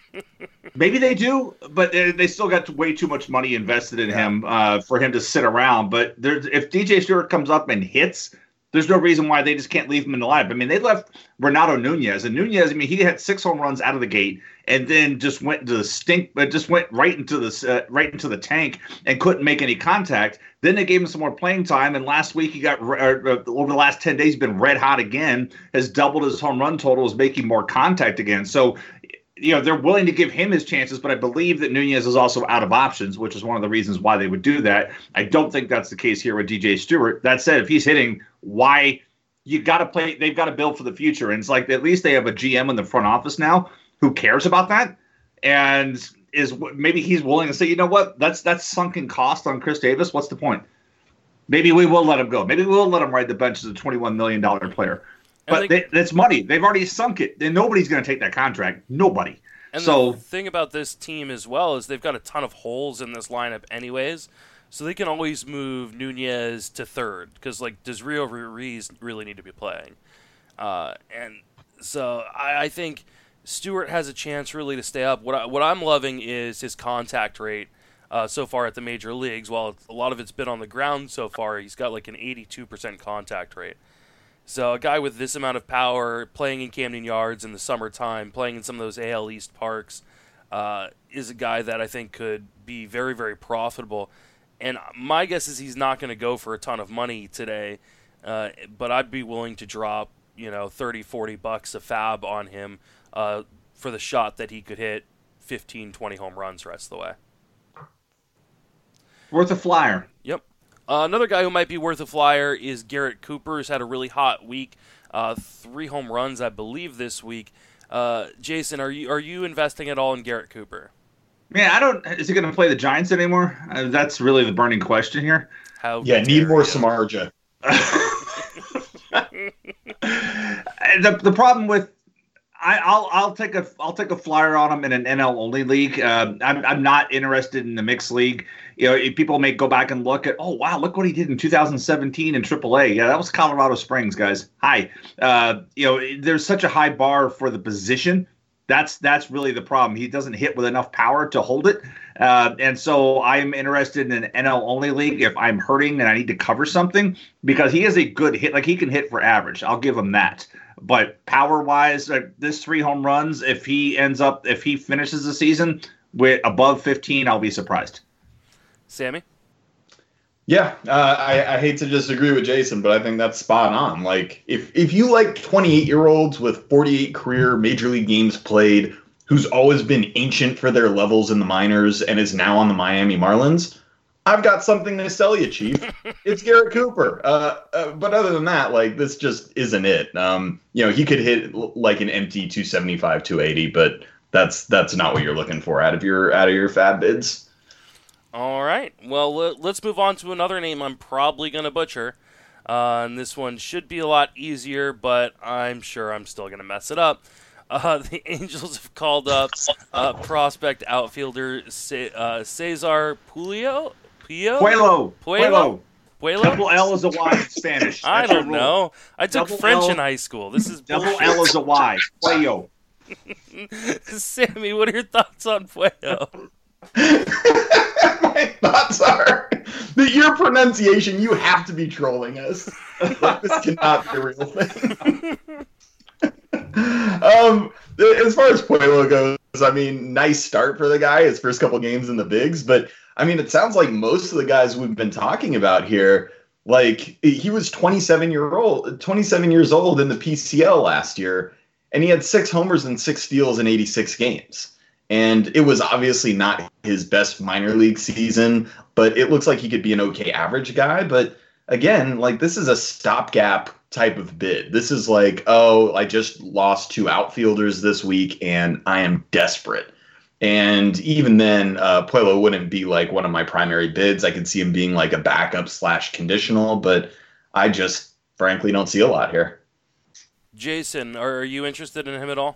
[laughs] Maybe they do, but they, they still got way too much money invested in yeah. him uh, for him to sit around. But if DJ Stewart comes up and hits, there's no reason why they just can't leave him in the lineup. I mean, they left Renato Nunez, and Nunez, I mean, he had six home runs out of the gate, and then just went into the stink, but just went right into the uh, right into the tank and couldn't make any contact. Then they gave him some more playing time, and last week he got uh, uh over the last ten days been red hot again, has doubled his home run total, is making more contact again. So you know they're willing to give him his chances, but I believe that Nunez is also out of options, which is one of the reasons why they would do that. I don't think that's the case here with DJ Stewart. That said, if he's hitting, why you got to play? They've got to build for the future, and it's like at least they have a GM in the front office now who cares about that, and is maybe he's willing to say, you know what, that's that's sunken cost on Chris Davis. What's the point? Maybe we will let him go. Maybe we'll let him ride the bench as a twenty-one million dollar player. But they, that's money. They've already sunk it. And nobody's going to take that contract. Nobody. And so, the thing about this team as well is they've got a ton of holes in this lineup, anyways. So they can always move Nunez to third because, like, does Rio Ruiz really need to be playing? Uh, and so I, I, think Stewart has a chance really to stay up. What I, what I'm loving is his contact rate. Uh, so far at the major leagues, while a lot of it's been on the ground so far, he's got like an 82% contact rate. So a guy with this amount of power, playing in Camden Yards in the summertime, playing in some of those AL East parks, uh, is a guy that I think could be very, very profitable. And my guess is he's not going to go for a ton of money today, uh, but I'd be willing to drop, you know, 30, 40 bucks a fab on him uh, for the shot that he could hit 15, 20 home runs rest of the way. Worth a flyer. Yep. Uh, another guy who might be worth a flyer is Garrett Cooper. He's had a really hot week, uh, three home runs, I believe, this week. Uh, Jason, are you are you investing at all in Garrett Cooper? Man, I don't. Is he going to play the Giants anymore? Uh, that's really the burning question here. How? Yeah, need more Samardzija. [laughs] [laughs] the the problem with I, will I'll take a I'll take a flyer on him in an NL only league. Uh, I'm I'm not interested in the mixed league. You know, people may go back and look at oh wow look what he did in 2017 in AAA. Yeah, that was Colorado Springs, guys. Hi. Uh, you know, there's such a high bar for the position. That's that's really the problem. He doesn't hit with enough power to hold it, uh, and so I'm interested in an NL only league if I'm hurting and I need to cover something because he is a good hit. Like he can hit for average. I'll give him that. But power wise, uh, this three home runs, if he ends up, if he finishes the season with above 15, I'll be surprised. Sammy? Yeah, uh, I, I, hate to disagree with Jason, but I think that's spot on. Like, if if you like 28 year olds with 48 career major league games played, who's always been ancient for their levels in the minors and is now on the Miami Marlins, I've got something to sell you, Chief. [laughs] it's Garrett Cooper. Uh, uh, but other than that, like this just isn't it. Um, you know, he could hit like an empty 275, 280, but that's that's not what you're looking for out of your out of your fab bids. All right. Well, let's move on to another name I'm probably going to butcher. Uh, and this one should be a lot easier, but I'm sure I'm still going to mess it up. Uh, [laughs] the Angels have called up uh, prospect outfielder C- uh, Cesar Pulio. Puello. Puello. Puelo? Double L is a Y in Spanish. [laughs] I That's don't know. I took Double French L- in high school. This is Double bullshit. L is a Y. [laughs] Puello. Sammy, what are your thoughts on Puello? [laughs] My thoughts are that your pronunciation, you have to be trolling us. Like, [laughs] this cannot be a real thing. [laughs] um, as far as Puello goes, I mean, nice start for the guy. His first couple games in the bigs, but I mean, it sounds like most of the guys we've been talking about here, like he was 27 year old, 27 years old in the PCL last year, and he had six homers and six steals in 86 games. And it was obviously not his best minor league season, but it looks like he could be an okay average guy. But again, like this is a stopgap type of bid. This is like, oh, I just lost two outfielders this week and I am desperate. And even then, uh, Puello wouldn't be like one of my primary bids. I could see him being like a backup slash conditional, but I just frankly don't see a lot here. Jason, are you interested in him at all?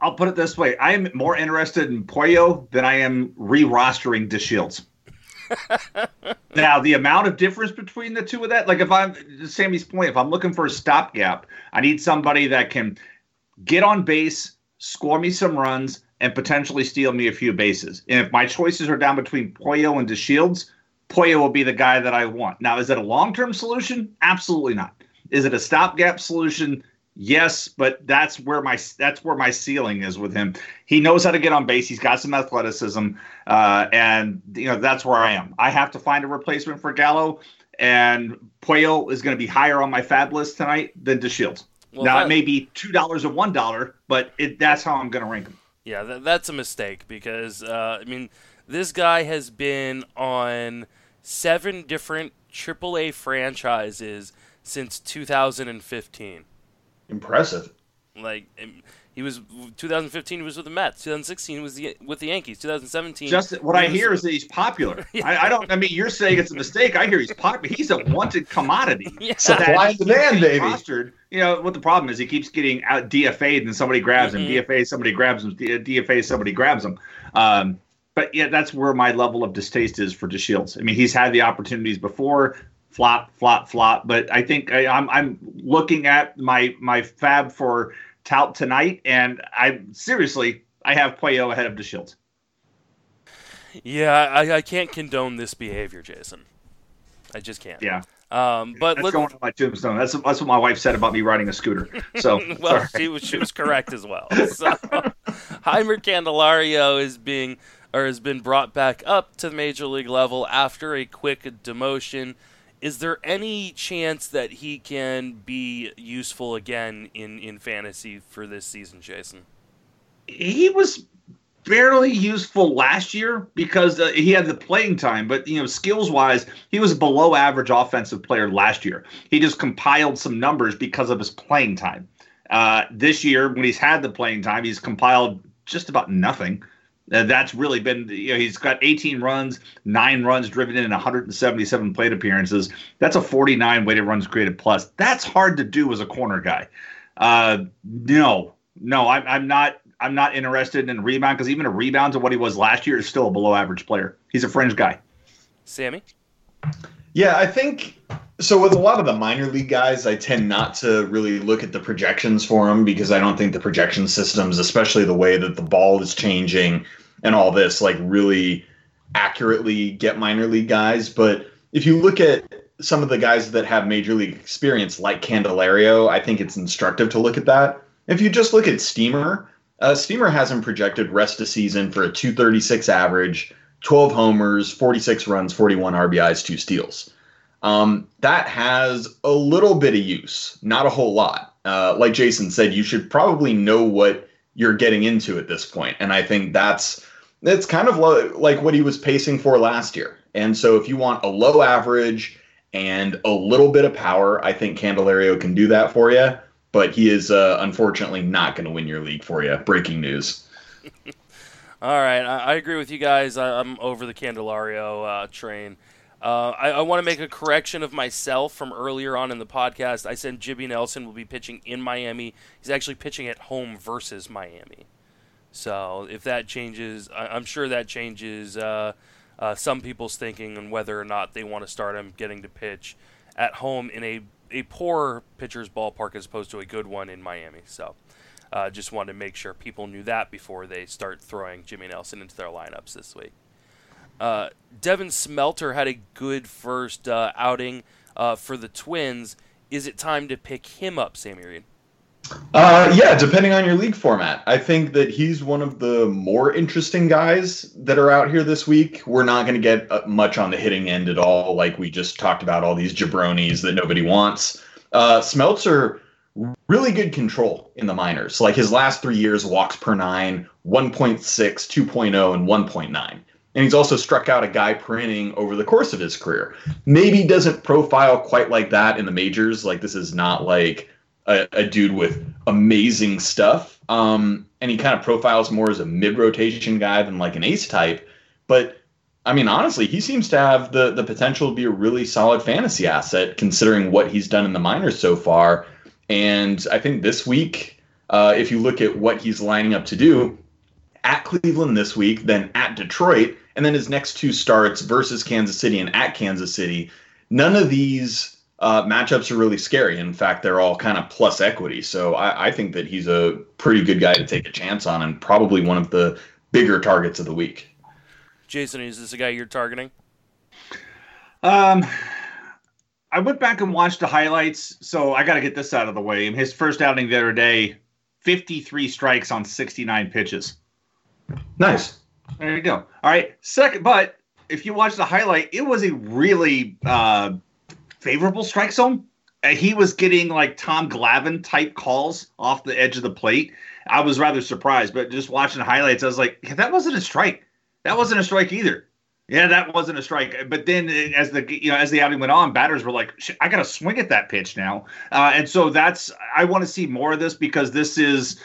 I'll put it this way: I am more interested in Puello than I am re-rostering DeShields. [laughs] now, the amount of difference between the two of that, like if I'm Sammy's point, if I'm looking for a stopgap, I need somebody that can get on base, score me some runs, and potentially steal me a few bases. And if my choices are down between Puello and DeShields, Puello will be the guy that I want. Now, is it a long-term solution? Absolutely not. Is it a stopgap solution? Yes, but that's where my that's where my ceiling is with him. He knows how to get on base. He's got some athleticism, uh, and you know that's where I am. I have to find a replacement for Gallo, and Puello is going to be higher on my fab list tonight than DeShields. Well, now that- it may be two dollars or one dollar, but it, that's how I'm going to rank him. Yeah, that, that's a mistake because uh, I mean, this guy has been on seven different AAA franchises since 2015. Impressive. Like he was 2015, he was with the Mets. 2016, he was the, with the Yankees. 2017, Just what I was- hear is that he's popular. [laughs] I, I don't. I mean, you're saying it's a mistake. I hear he's popular. He's a wanted commodity. [laughs] Yeah. Supply and demand, baby. Rostered. You know what the problem is? He keeps getting out DFA'd, and somebody grabs him. Mhm. DFA, somebody grabs him. DFA, somebody grabs him. Um, but yeah, that's where my level of distaste is for DeShields. I mean, he's had the opportunities before. Flop, flop, flop. But I think I, I'm I'm looking at my my fab for tout tonight, and I seriously I have Puello ahead of the DeShields. Yeah, I, I can't condone this behavior, Jason. I just can't. Yeah. Um, but That's let, going on my tombstone. That's that's what my wife said about me riding a scooter. [laughs] So well, sorry. she was she was correct as well. [laughs] So, Jeimer Candelario is being or has been brought back up to the major league level after a quick demotion. Is there any chance that he can be useful again in, in fantasy for this season, Jason? he was barely useful last year because uh, he had the playing time, but you know, skills wise, he was below average offensive player last year. He just compiled some numbers because of his playing time. Uh, this year, when he's had the playing time, he's compiled just about nothing. Uh, that's really been, you know, he's got 18 runs, nine runs driven in, and 177 plate appearances. That's a 49 weighted runs created plus. That's hard to do as a corner guy. Uh, no, no, I'm, I'm not. I'm not interested in rebound because even a rebound to what he was last year is still a below average player. He's a fringe guy. Sammy? Yeah, I think so. With a lot of the minor league guys, I tend not to really look at the projections for them because I don't think the projection systems, especially the way that the ball is changing and all this, like really accurately get minor league guys. But if you look at some of the guys that have major league experience, like Candelario, I think it's instructive to look at that. If you just look at Steamer, uh, Steamer has him projected rest of season for a 236 average, 12 homers, 46 runs, 41 RBIs, two steals. Um, that has a little bit of use, not a whole lot. Uh, like Jason said, you should probably know what you're getting into at this point, and I think that's that's kind of lo- like what he was pacing for last year. And so, if you want a low average and a little bit of power, I think Candelario can do that for you. But he is uh, unfortunately not going to win your league for you. Breaking news. [laughs] All right, I, I agree with you guys. I, I'm over the Candelario uh, train. Uh, I, I want to make a correction of myself from earlier on in the podcast. I said Jimmy Nelson will be pitching in Miami. He's actually pitching at home versus Miami. So if that changes, I, I'm sure that changes uh, uh, some people's thinking on whether or not they want to start him getting to pitch at home in a, a poor pitcher's ballpark as opposed to a good one in Miami. So uh, just wanted to make sure people knew that before they start throwing Jimmy Nelson into their lineups this week. Uh, Devin Smelter had a good first uh, outing uh, for the Twins. Is it time to pick him up, Sammy Reed? Uh, yeah, depending on your league format. I think that he's one of the more interesting guys that are out here this week. We're not going to get uh, much on the hitting end at all, like we just talked about all these jabronis that nobody wants. Uh, Smeltzer, really good control in the minors. Like his last three years, walks per nine, 1.6, 2.0, and 1.9. And he's also struck out a guy per inning over the course of his career. Maybe doesn't profile quite like that in the majors. Like this is not like a, a dude with amazing stuff. Um, and he kind of profiles more as a mid rotation guy than like an ace type. But I mean, honestly, he seems to have the the potential to be a really solid fantasy asset considering what he's done in the minors so far. And I think this week, uh, if you look at what he's lining up to do, at Cleveland this week, then at Detroit, and then his next two starts versus Kansas City and at Kansas City, none of these uh, matchups are really scary. In fact, they're all kind of plus equity. So I, I, think that he's a pretty good guy to take a chance on and probably one of the bigger targets of the week. Jason, is this a guy you're targeting? Um, I went back and watched the highlights, so I got to get this out of the way. In his first outing the other day, 53 strikes on 69 pitches. Nice. There you go. All right. Second, but if you watch the highlight, it was a really uh, favorable strike zone. Uh, he was getting like Tom Glavine type calls off the edge of the plate. I was rather surprised, but just watching the highlights, I was like, yeah, that wasn't a strike. That wasn't a strike either. Yeah, that wasn't a strike. But then, uh, as the you know as the outing went on, batters were like, "I got to swing at that pitch now," uh, and so that's I want to see more of this because this is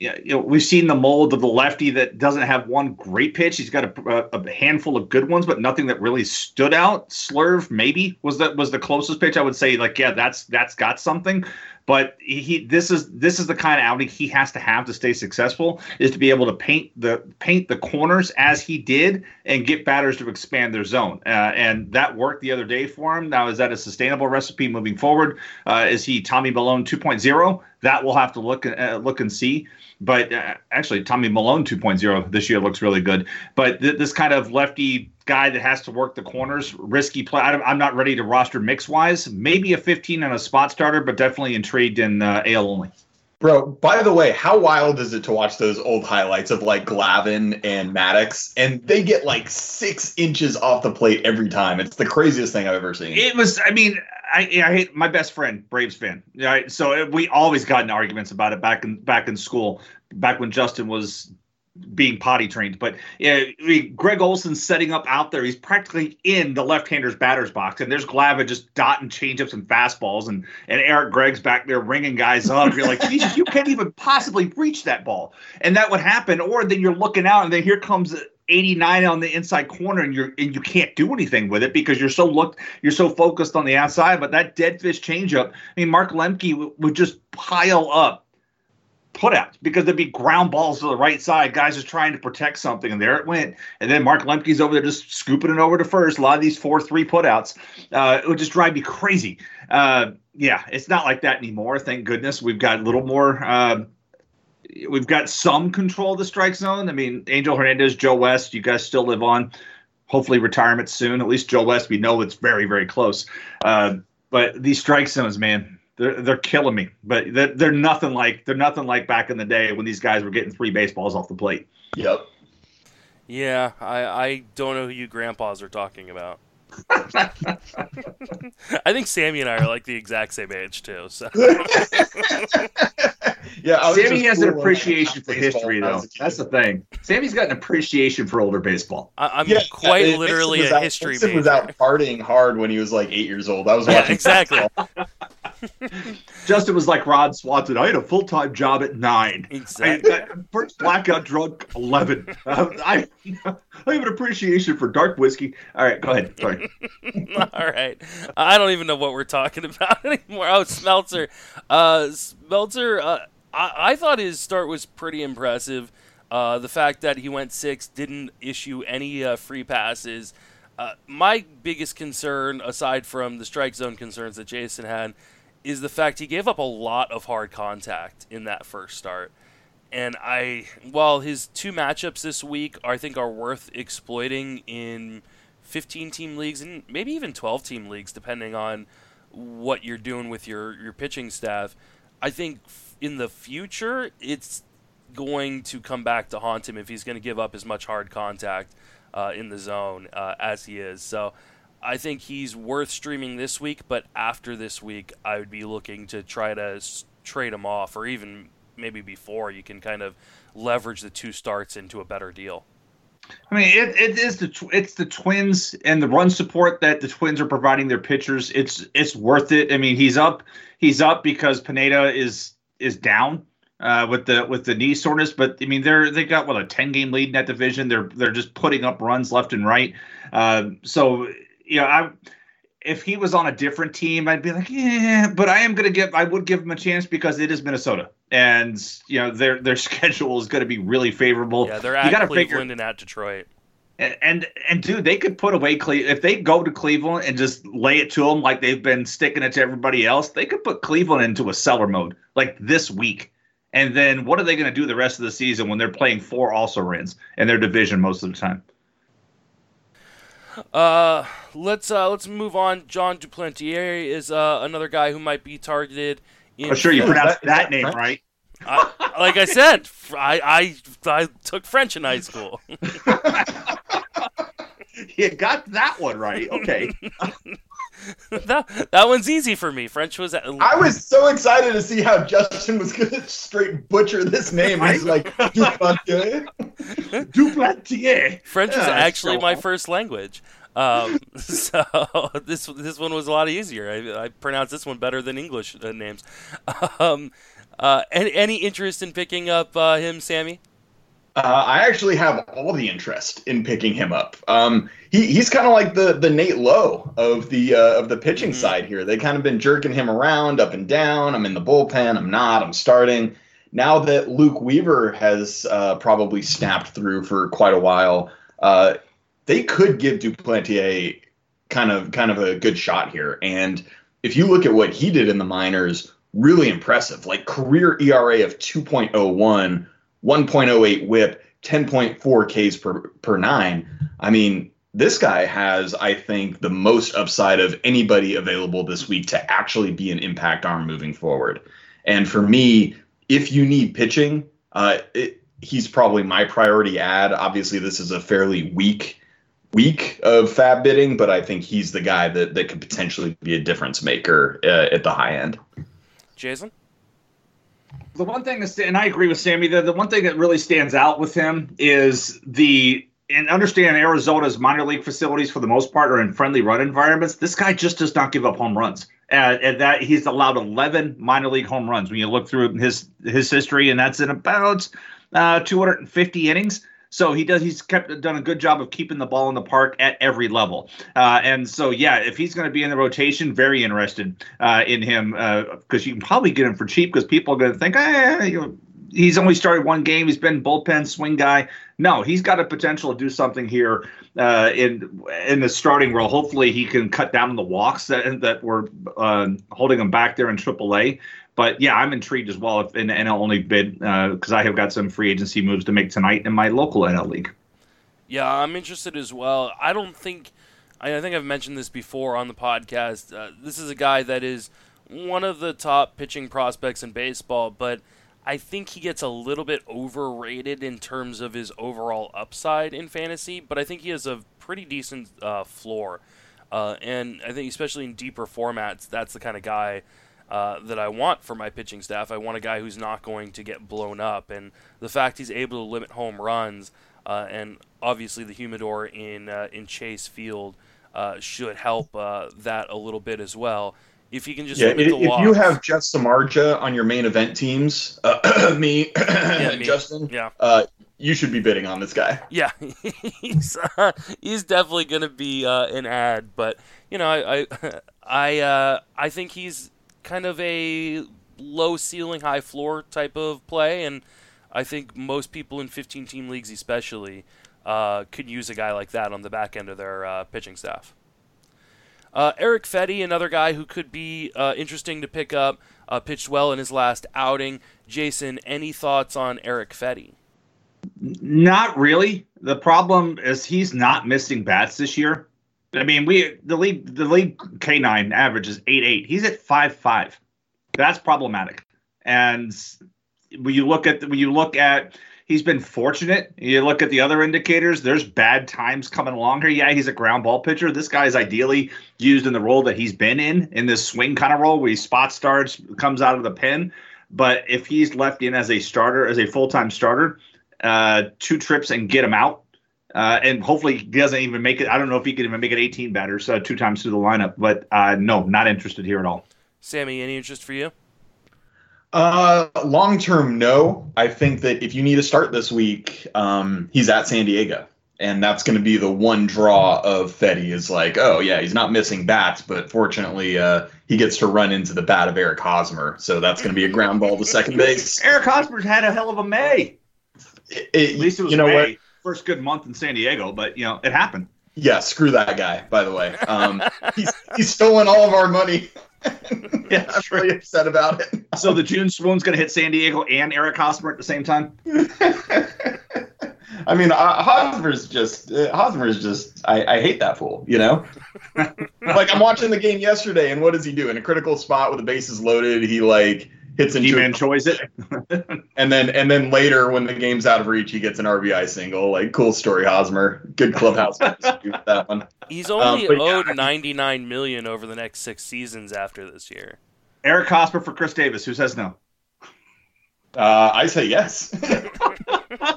you know, we've seen the mold of the lefty that doesn't have one great pitch. He's got a, a, handful of good ones, but nothing that really stood out. Slurve maybe was that was the closest pitch I would say. Like, yeah, that's that's got something. But he this is this is the kind of outing he has to have to stay successful is to be able to paint the paint the corners as he did and get batters to expand their zone. Uh, and that worked the other day for him. Now is that a sustainable recipe moving forward? Uh, is he Tommy Milone 2.0? That we'll have to look uh, look and see. But uh, actually, Tommy Milone 2.0 this year looks really good. But th- this kind of lefty guy that has to work the corners, risky play. I'm not ready to roster mix wise. Maybe a 15 and a spot starter, but definitely intrigued in uh, AL only. Bro, by the way, how wild is it to watch those old highlights of like Glavine and Maddux? and they get like six inches off the plate every time? It's the craziest thing I've ever seen. It was, I mean, I, I hate my best friend, Braves fan. Right, so uh, we always got in arguments about it back in back in school, back when Justin was being potty trained. But yeah, Greg Olson's setting up out there. He's practically in the left-hander's batter's box, and there's Glava just dotting changeups and fastballs, and and Eric Gregg's back there ringing guys up. You're like, you can't even possibly reach that ball, and that would happen. Or then you're looking out, and then here comes 89 on the inside corner and you're and you can't do anything with it because you're so looked you're so focused on the outside but that dead fish changeup I mean Mark Lemke w- would just pile up putouts because there'd be ground balls to the right side. Guys just trying to protect something, and there it went. And then Mark Lemke's over there just scooping it over to first. A lot of these four three putouts, uh, it would just drive me crazy. Uh, yeah, it's not like that anymore. Thank goodness we've got a little more. Uh, we've got some control of the strike zone. I mean, Angel Hernandez, Joe West, you guys still live on. Hopefully, retirement soon. At least Joe West, we know it's very, very close. Uh, but these strike zones, man, they're they're killing me. But they're, they're nothing like they're nothing like back in the day when these guys were getting three baseballs off the plate. Yep. Yeah, I I don't know who you grandpas are talking about. [laughs] [laughs] I think Sammy and I are like the exact same age too. So. [laughs] yeah, Sammy has an appreciation for history, though. That's the thing. Sammy's got an appreciation for older baseball. I, am yeah, quite yeah, literally a out, history Nixon major. was out partying hard when he was like eight years old. I was watching exactly. [laughs] Justin was like Ron Swanson. I had a full time job at nine. Exactly. I, I, first blackout drunk eleven. [laughs] Uh, I I have an appreciation for dark whiskey. All right, go ahead. Sorry. [laughs] All right. I don't even know what we're talking about anymore. Oh, Smelter. Uh, Smeltzer. Uh, I, I thought his start was pretty impressive. Uh, the fact that he went six, didn't issue any uh, free passes. Uh, my biggest concern, aside from the strike zone concerns that Jason had, is the fact he gave up a lot of hard contact in that first start. And I, while his two matchups this week, I think are worth exploiting in 15 team leagues and maybe even 12 team leagues, depending on what you're doing with your, your pitching staff. I think in the future, it's going to come back to haunt him if he's going to give up as much hard contact uh, in the zone uh, as he is. So I think he's worth streaming this week, but after this week, I would be looking to try to s- trade him off, or even maybe before you can kind of leverage the two starts into a better deal. I mean, it, it is the it's the Twins and the run support that the Twins are providing their pitchers. It's it's worth it. I mean, he's up he's up because Pineda is is down uh, with the with the knee soreness. But I mean, they're they got what a ten game lead in that division. They're they're just putting up runs left and right. Uh, so you know, I if he was on a different team, I'd be like, yeah. But I am gonna give I would give him a chance because it is Minnesota, and you know their their [laughs] schedule is going to be really favorable. Yeah, they're at Cleveland figure, and at Detroit. And, and and dude, they could put away Cle if they go to Cleveland and just lay it to them like they've been sticking it to everybody else. They could put Cleveland into a seller mode like this week. And then what are they going to do the rest of the season when they're playing four also rins in their division most of the time? Uh, let's uh, let's move on. Jon Duplantier is uh, another guy who might be targeted. In I'm sure you Is pronounced that- is that, that name French? right. I, like I said, I, I I took French in high school. [laughs] You got that one right. Okay. [laughs] that that one's easy for me. French was I was so excited to see how Justin was going to straight butcher this name. He's like, Duplantier. Duplantier. French was Yeah, actually so- my first language. Um, [laughs] so this this one was a lot easier. I, I pronounced this one better than English uh, names. Um, uh, any, any interest in picking up uh, him, Sammy? Uh, I actually have all the interest in picking him up. Um, he, he's kind of like the the Nate Lowe of the uh, of the pitching Mhm. side here. They kind of been jerking him around up and down. I'm in the bullpen. I'm not. I'm starting. Now that Luke Weaver has uh, probably snapped through for quite a while, uh, they could give Duplantier kind of kind of a good shot here. And if you look at what he did in the minors, really impressive. Like career ERA of 2.01 1.08 whip, 10.4 Ks per, per nine. I mean, this guy has, I think, the most upside of anybody available this week to actually be an impact arm moving forward. And for me, if you need pitching, uh, it, he's probably my priority ad. Obviously, this is a fairly weak week of fab bidding, but I think he's the guy that, that could potentially be a difference maker uh, at the high end. Jason? The one thing that's, and I agree with Sammy, the, the one thing that really stands out with him is the, and understand Arizona's minor league facilities for the most part are in friendly run environments. This guy just does not give up home runs. Uh, and that he's allowed 11 minor league home runs when you look through his his history, and that's in about uh, 250 innings. So he does. He's kept done a good job of keeping the ball in the park at every level. Uh, and so, yeah, if he's going to be in the rotation, very interested uh, in him because you can probably get him for cheap because people are going to think, eh, you know, he's only started one game. He's been bullpen swing guy. No, he's got a potential to do something here uh, in in the starting role. Hopefully, he can cut down the walks that that were uh, holding him back there in AAA. But yeah, I'm intrigued as well. If in the NL only bid because I have got some free agency moves to make tonight in my local NL league. Yeah, I'm interested as well. I don't think I, I think I've mentioned this before on the podcast. Uh, this is a guy that is one of the top pitching prospects in baseball, but I think he gets a little bit overrated in terms of his overall upside in fantasy. But I think he has a pretty decent uh, floor, uh, and I think especially in deeper formats, that's the kind of guy. Uh, that I want for my pitching staff. I want a guy who's not going to get blown up, and the fact he's able to limit home runs, uh, and obviously the humidor in uh, in Chase Field uh, should help uh, that a little bit as well. If you can just Yeah, if, the if walks. you have Jeff Samardzija on your main event teams, uh, [clears throat] me, [clears throat] me. Justin, yeah, uh, you should be bidding on this guy. yeah, [laughs] he's uh, he's definitely going to be uh, an ad, but you know, I I [laughs] I, uh, I think he's kind of a low ceiling, high floor type of play, and I think most people in 15 team leagues, especially, uh, could use a guy like that on the back end of their uh, pitching staff. Uh, Erick Fedde, another guy who could be uh, interesting to pick up, uh, pitched well in his last outing. Jason, any thoughts on Eric Fedde? Not really. The problem is he's not missing bats this year. I mean, we the league the league K nine average is eight eight. He's at five five. That's problematic. And when you look at when you look at he's been fortunate. You look at the other indicators, there's bad times coming along here. Yeah, he's a ground ball pitcher. This guy is ideally used in the role that he's been in, in this swing kind of role where he spot starts, comes out of the pen. But if he's left in as a starter, as a full time starter, uh, two trips and get him out. Uh, and hopefully he doesn't even make it. I don't know if he can even make it 18 batters uh, two times through the lineup, but uh, no, not interested here at all. Sammy, any interest for you? Uh, long term, no. I think that if you need a start this week, um, he's at San Diego, and that's going to be the one draw of Fedde Is like, oh yeah, he's not missing bats, but fortunately, uh, he gets to run into the bat of Eric Hosmer, so that's going to be a ground ball to second base. [laughs] Eric Hosmer's had a hell of a May. It, it, At least it was you know May. what? First good month in San Diego, but you know it happened. Yeah, screw that guy. By the way, um, [laughs] he's he's stolen all of our money. [laughs] Yeah, I'm sure. really upset about it. So the June swoon's going to hit San Diego and Eric Hosmer at the same time. [laughs] I mean, uh, Hosmer's just uh, Hosmer's just. I, I hate that fool. You know, like I'm watching the game yesterday, and what does he do in a critical spot with the bases loaded? He like hits into D-man it, it. [laughs] and then and then later when the game's out of reach, he gets an RBI single. Like cool story, Hosmer. Good clubhouse [laughs] that one. He's only but yeah, owed I- 99 million over the next six seasons after this year. Eric Hosmer for Chris Davis. Who says no? Uh, I say yes. [laughs]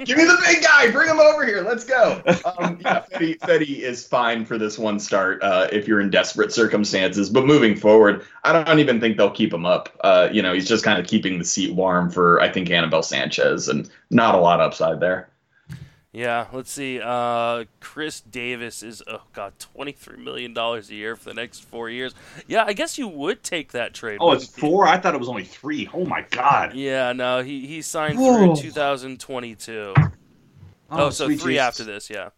Give me the big guy. Bring him over here. Let's go. Um, yeah, Fedde, Fedde is fine for this one start uh, if you're in desperate circumstances. But moving forward, I don't even think they'll keep him up. Uh, you know, he's just kind of keeping the seat warm for, I think, Anibal Sanchez, and not a lot upside there. Yeah, let's see. Uh, Chris Davis is oh god, twenty three million dollars a year for the next four years. Yeah, I guess you would take that trade. Oh, it's wouldn't you? four. I thought it was only three. Oh my god. Yeah, no, he he signed Whoa. through 2022. Oh, so three Jesus. after this, yeah.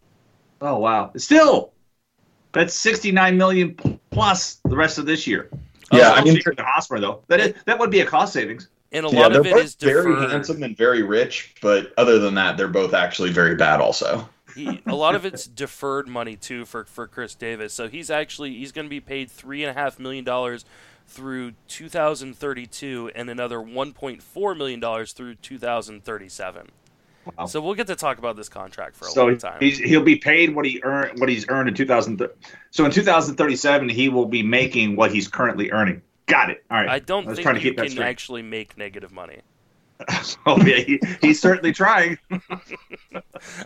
Oh wow. Still, that's sixty nine million plus the rest of this year. Yeah, Oh, I mean, cheaper than Hosmer though. That is that would be a cost savings. And a yeah, lot of it is both is very deferred. handsome and very rich, but other than that, they're both actually very bad. Also, he, a lot of it's deferred money too for for Chris Davis. So he's actually he's going to be paid three and a half million dollars through 2032, and another 1.4 million dollars through 2037. Wow. So we'll get to talk about this contract for a So long time. he's, he'll be paid what he earned what he's earned in 2000. So in 2037, he will be making what he's currently earning. Got it. All right. I don't I was think trying to you keep that can straight. actually make negative money. [laughs] oh yeah, he, he's certainly trying. [laughs]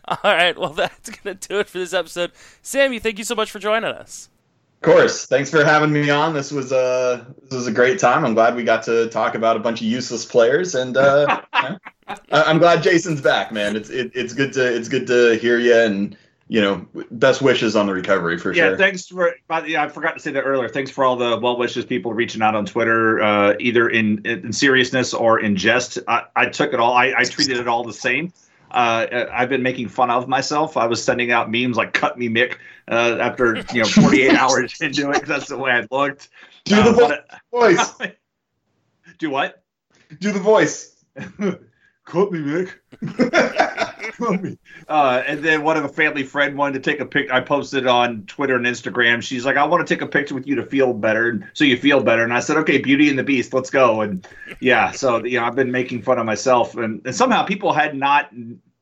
All right, well [laughs] that's gonna do it for this episode. Sammy, thank you so much for joining us. of course, thanks for having me on. This was a this was a great time. I'm glad we got to talk about a bunch of useless players, and uh. I- I'm glad Jason's back, man. It's it, it's good to it's good to hear you, and you know, best wishes on the recovery for Yeah, sure. Yeah, thanks for. Yeah, I forgot to say that earlier. Thanks for all the well wishes, people reaching out on Twitter, uh, either in in seriousness or in jest. I, I took it all. I, I treated it all the same. Uh, I've been making fun of myself. I was sending out memes like "cut me, Mick" uh, after you know 48 [laughs] hours [laughs] into it. 'cause That's the way I looked. Do the Uh, vo- voice. [laughs] do what? Do the voice. Cut me, Mick. Uh, and then one of a family friend wanted to take a pic. I posted on Twitter and Instagram. She's like, "I want to take a picture with you to feel better, and so you feel better." And I said, "Okay, Beauty and the Beast, let's go." And yeah, so you know, I've been making fun of myself, and, and somehow people had not.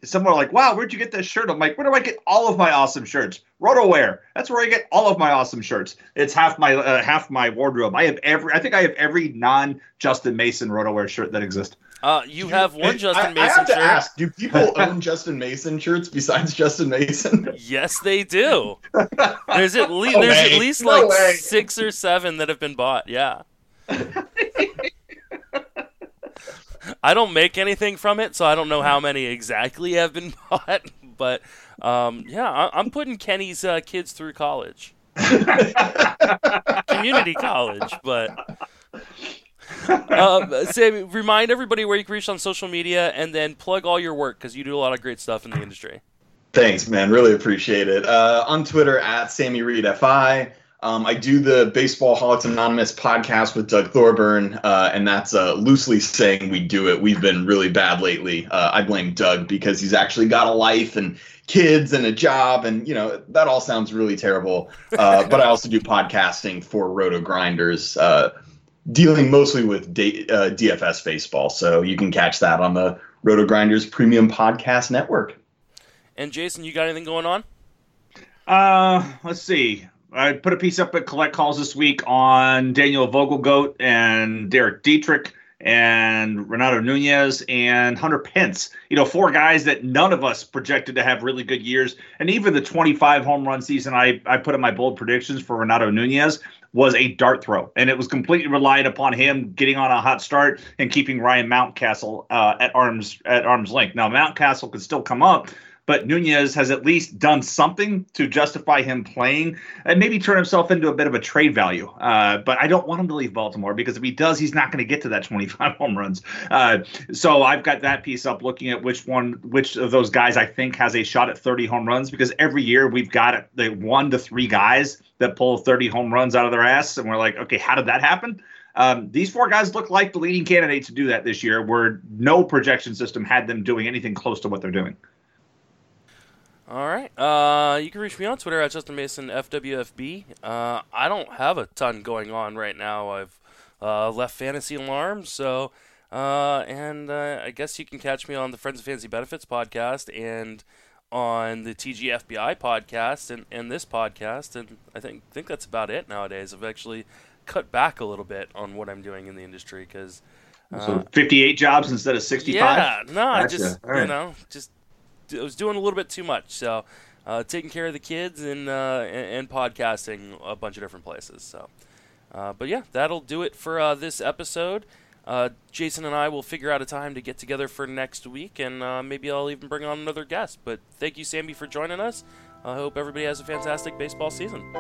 Some were like, "Wow, where'd you get this shirt?" I'm like, "Where do I get all of my awesome shirts?" RotoWear. That's where I get all of my awesome shirts. It's half my uh, half my wardrobe. I have every. I think I have every non Justin Mason RotoWear shirt that exists. Uh, you have one Justin I, Mason I have to shirt. ask: Do people [laughs] own Justin Mason shirts besides Justin Mason? [laughs] Yes, they do. [laughs] There's at least No there's way. at least No like way. six or seven that have been bought. Yeah. I don't make anything from it, so I don't know how many exactly have been [laughs] bought. But um, yeah, I- I'm putting Kenny's uh, kids through college, community college. But uh, Sammy, remind everybody where you can reach on social media, and then plug all your work because you do a lot of great stuff in the industry. Thanks, man. Really appreciate it. Uh, on Twitter at Sammy Reed FI. Um, I do the Baseballholics Anonymous podcast with Doug Thorburn, uh, and that's uh, loosely saying we do it. We've been really bad lately. Uh, I blame Doug because he's actually got a life and kids and a job, and you know that all sounds really terrible. Uh, but I also do podcasting for RotoGrinders, uh, dealing mostly with D- uh, DFS baseball. So you can catch that on the RotoGrinders Premium Podcast Network. And Jason, you got anything going on? Uh, let's see. I put a piece up at Collette Calls this week on Daniel Vogelbach and Derek Dietrich and Renato Nunez and Hunter Pence. You know, four guys that none of us projected to have really good years. And even the 25 home run season I, I put in my bold predictions for Renato Nunez was a dart throw. And it was completely relied upon him getting on a hot start and keeping Ryan Mountcastle uh, at arms at arm's length. Now Mountcastle could still come up, but Nunez has at least done something to justify him playing and maybe turn himself into a bit of a trade value. Uh, but I don't want him to leave Baltimore because if he does, he's not going to get to that [laughs] 25 home runs. Uh, so I've got that piece up looking at which one, which of those guys I think has a shot at 30 home runs because every year we've got the one to three guys that pull 30 home runs out of their ass. And we're like, okay, how did that happen? Um, these four guys look like the leading candidates to do that this year, where no projection system had them doing anything close to what they're doing. All right. Uh, you can reach me on Twitter at Justin Mason FWFB. Uh, I don't have a ton going on right now. I've uh, left Fantasy Alarm, so uh, and uh, I guess you can catch me on the Friends of Fantasy Benefits podcast and on the TGFBI podcast and, and this podcast, and I think think that's about it nowadays. I've actually cut back a little bit on what I'm doing in the industry because. so 58 jobs instead of 65. Yeah, no, I Gotcha. just right. you know just I was doing a little bit too much. So uh, taking care of the kids and, uh, and and podcasting a bunch of different places. So, uh, but yeah, that'll do it for uh, this episode. Uh, Jason and I will figure out a time to get together for next week, and uh, maybe I'll even bring on another guest. But thank you, Sammy, for joining us. I hope everybody has a fantastic baseball season.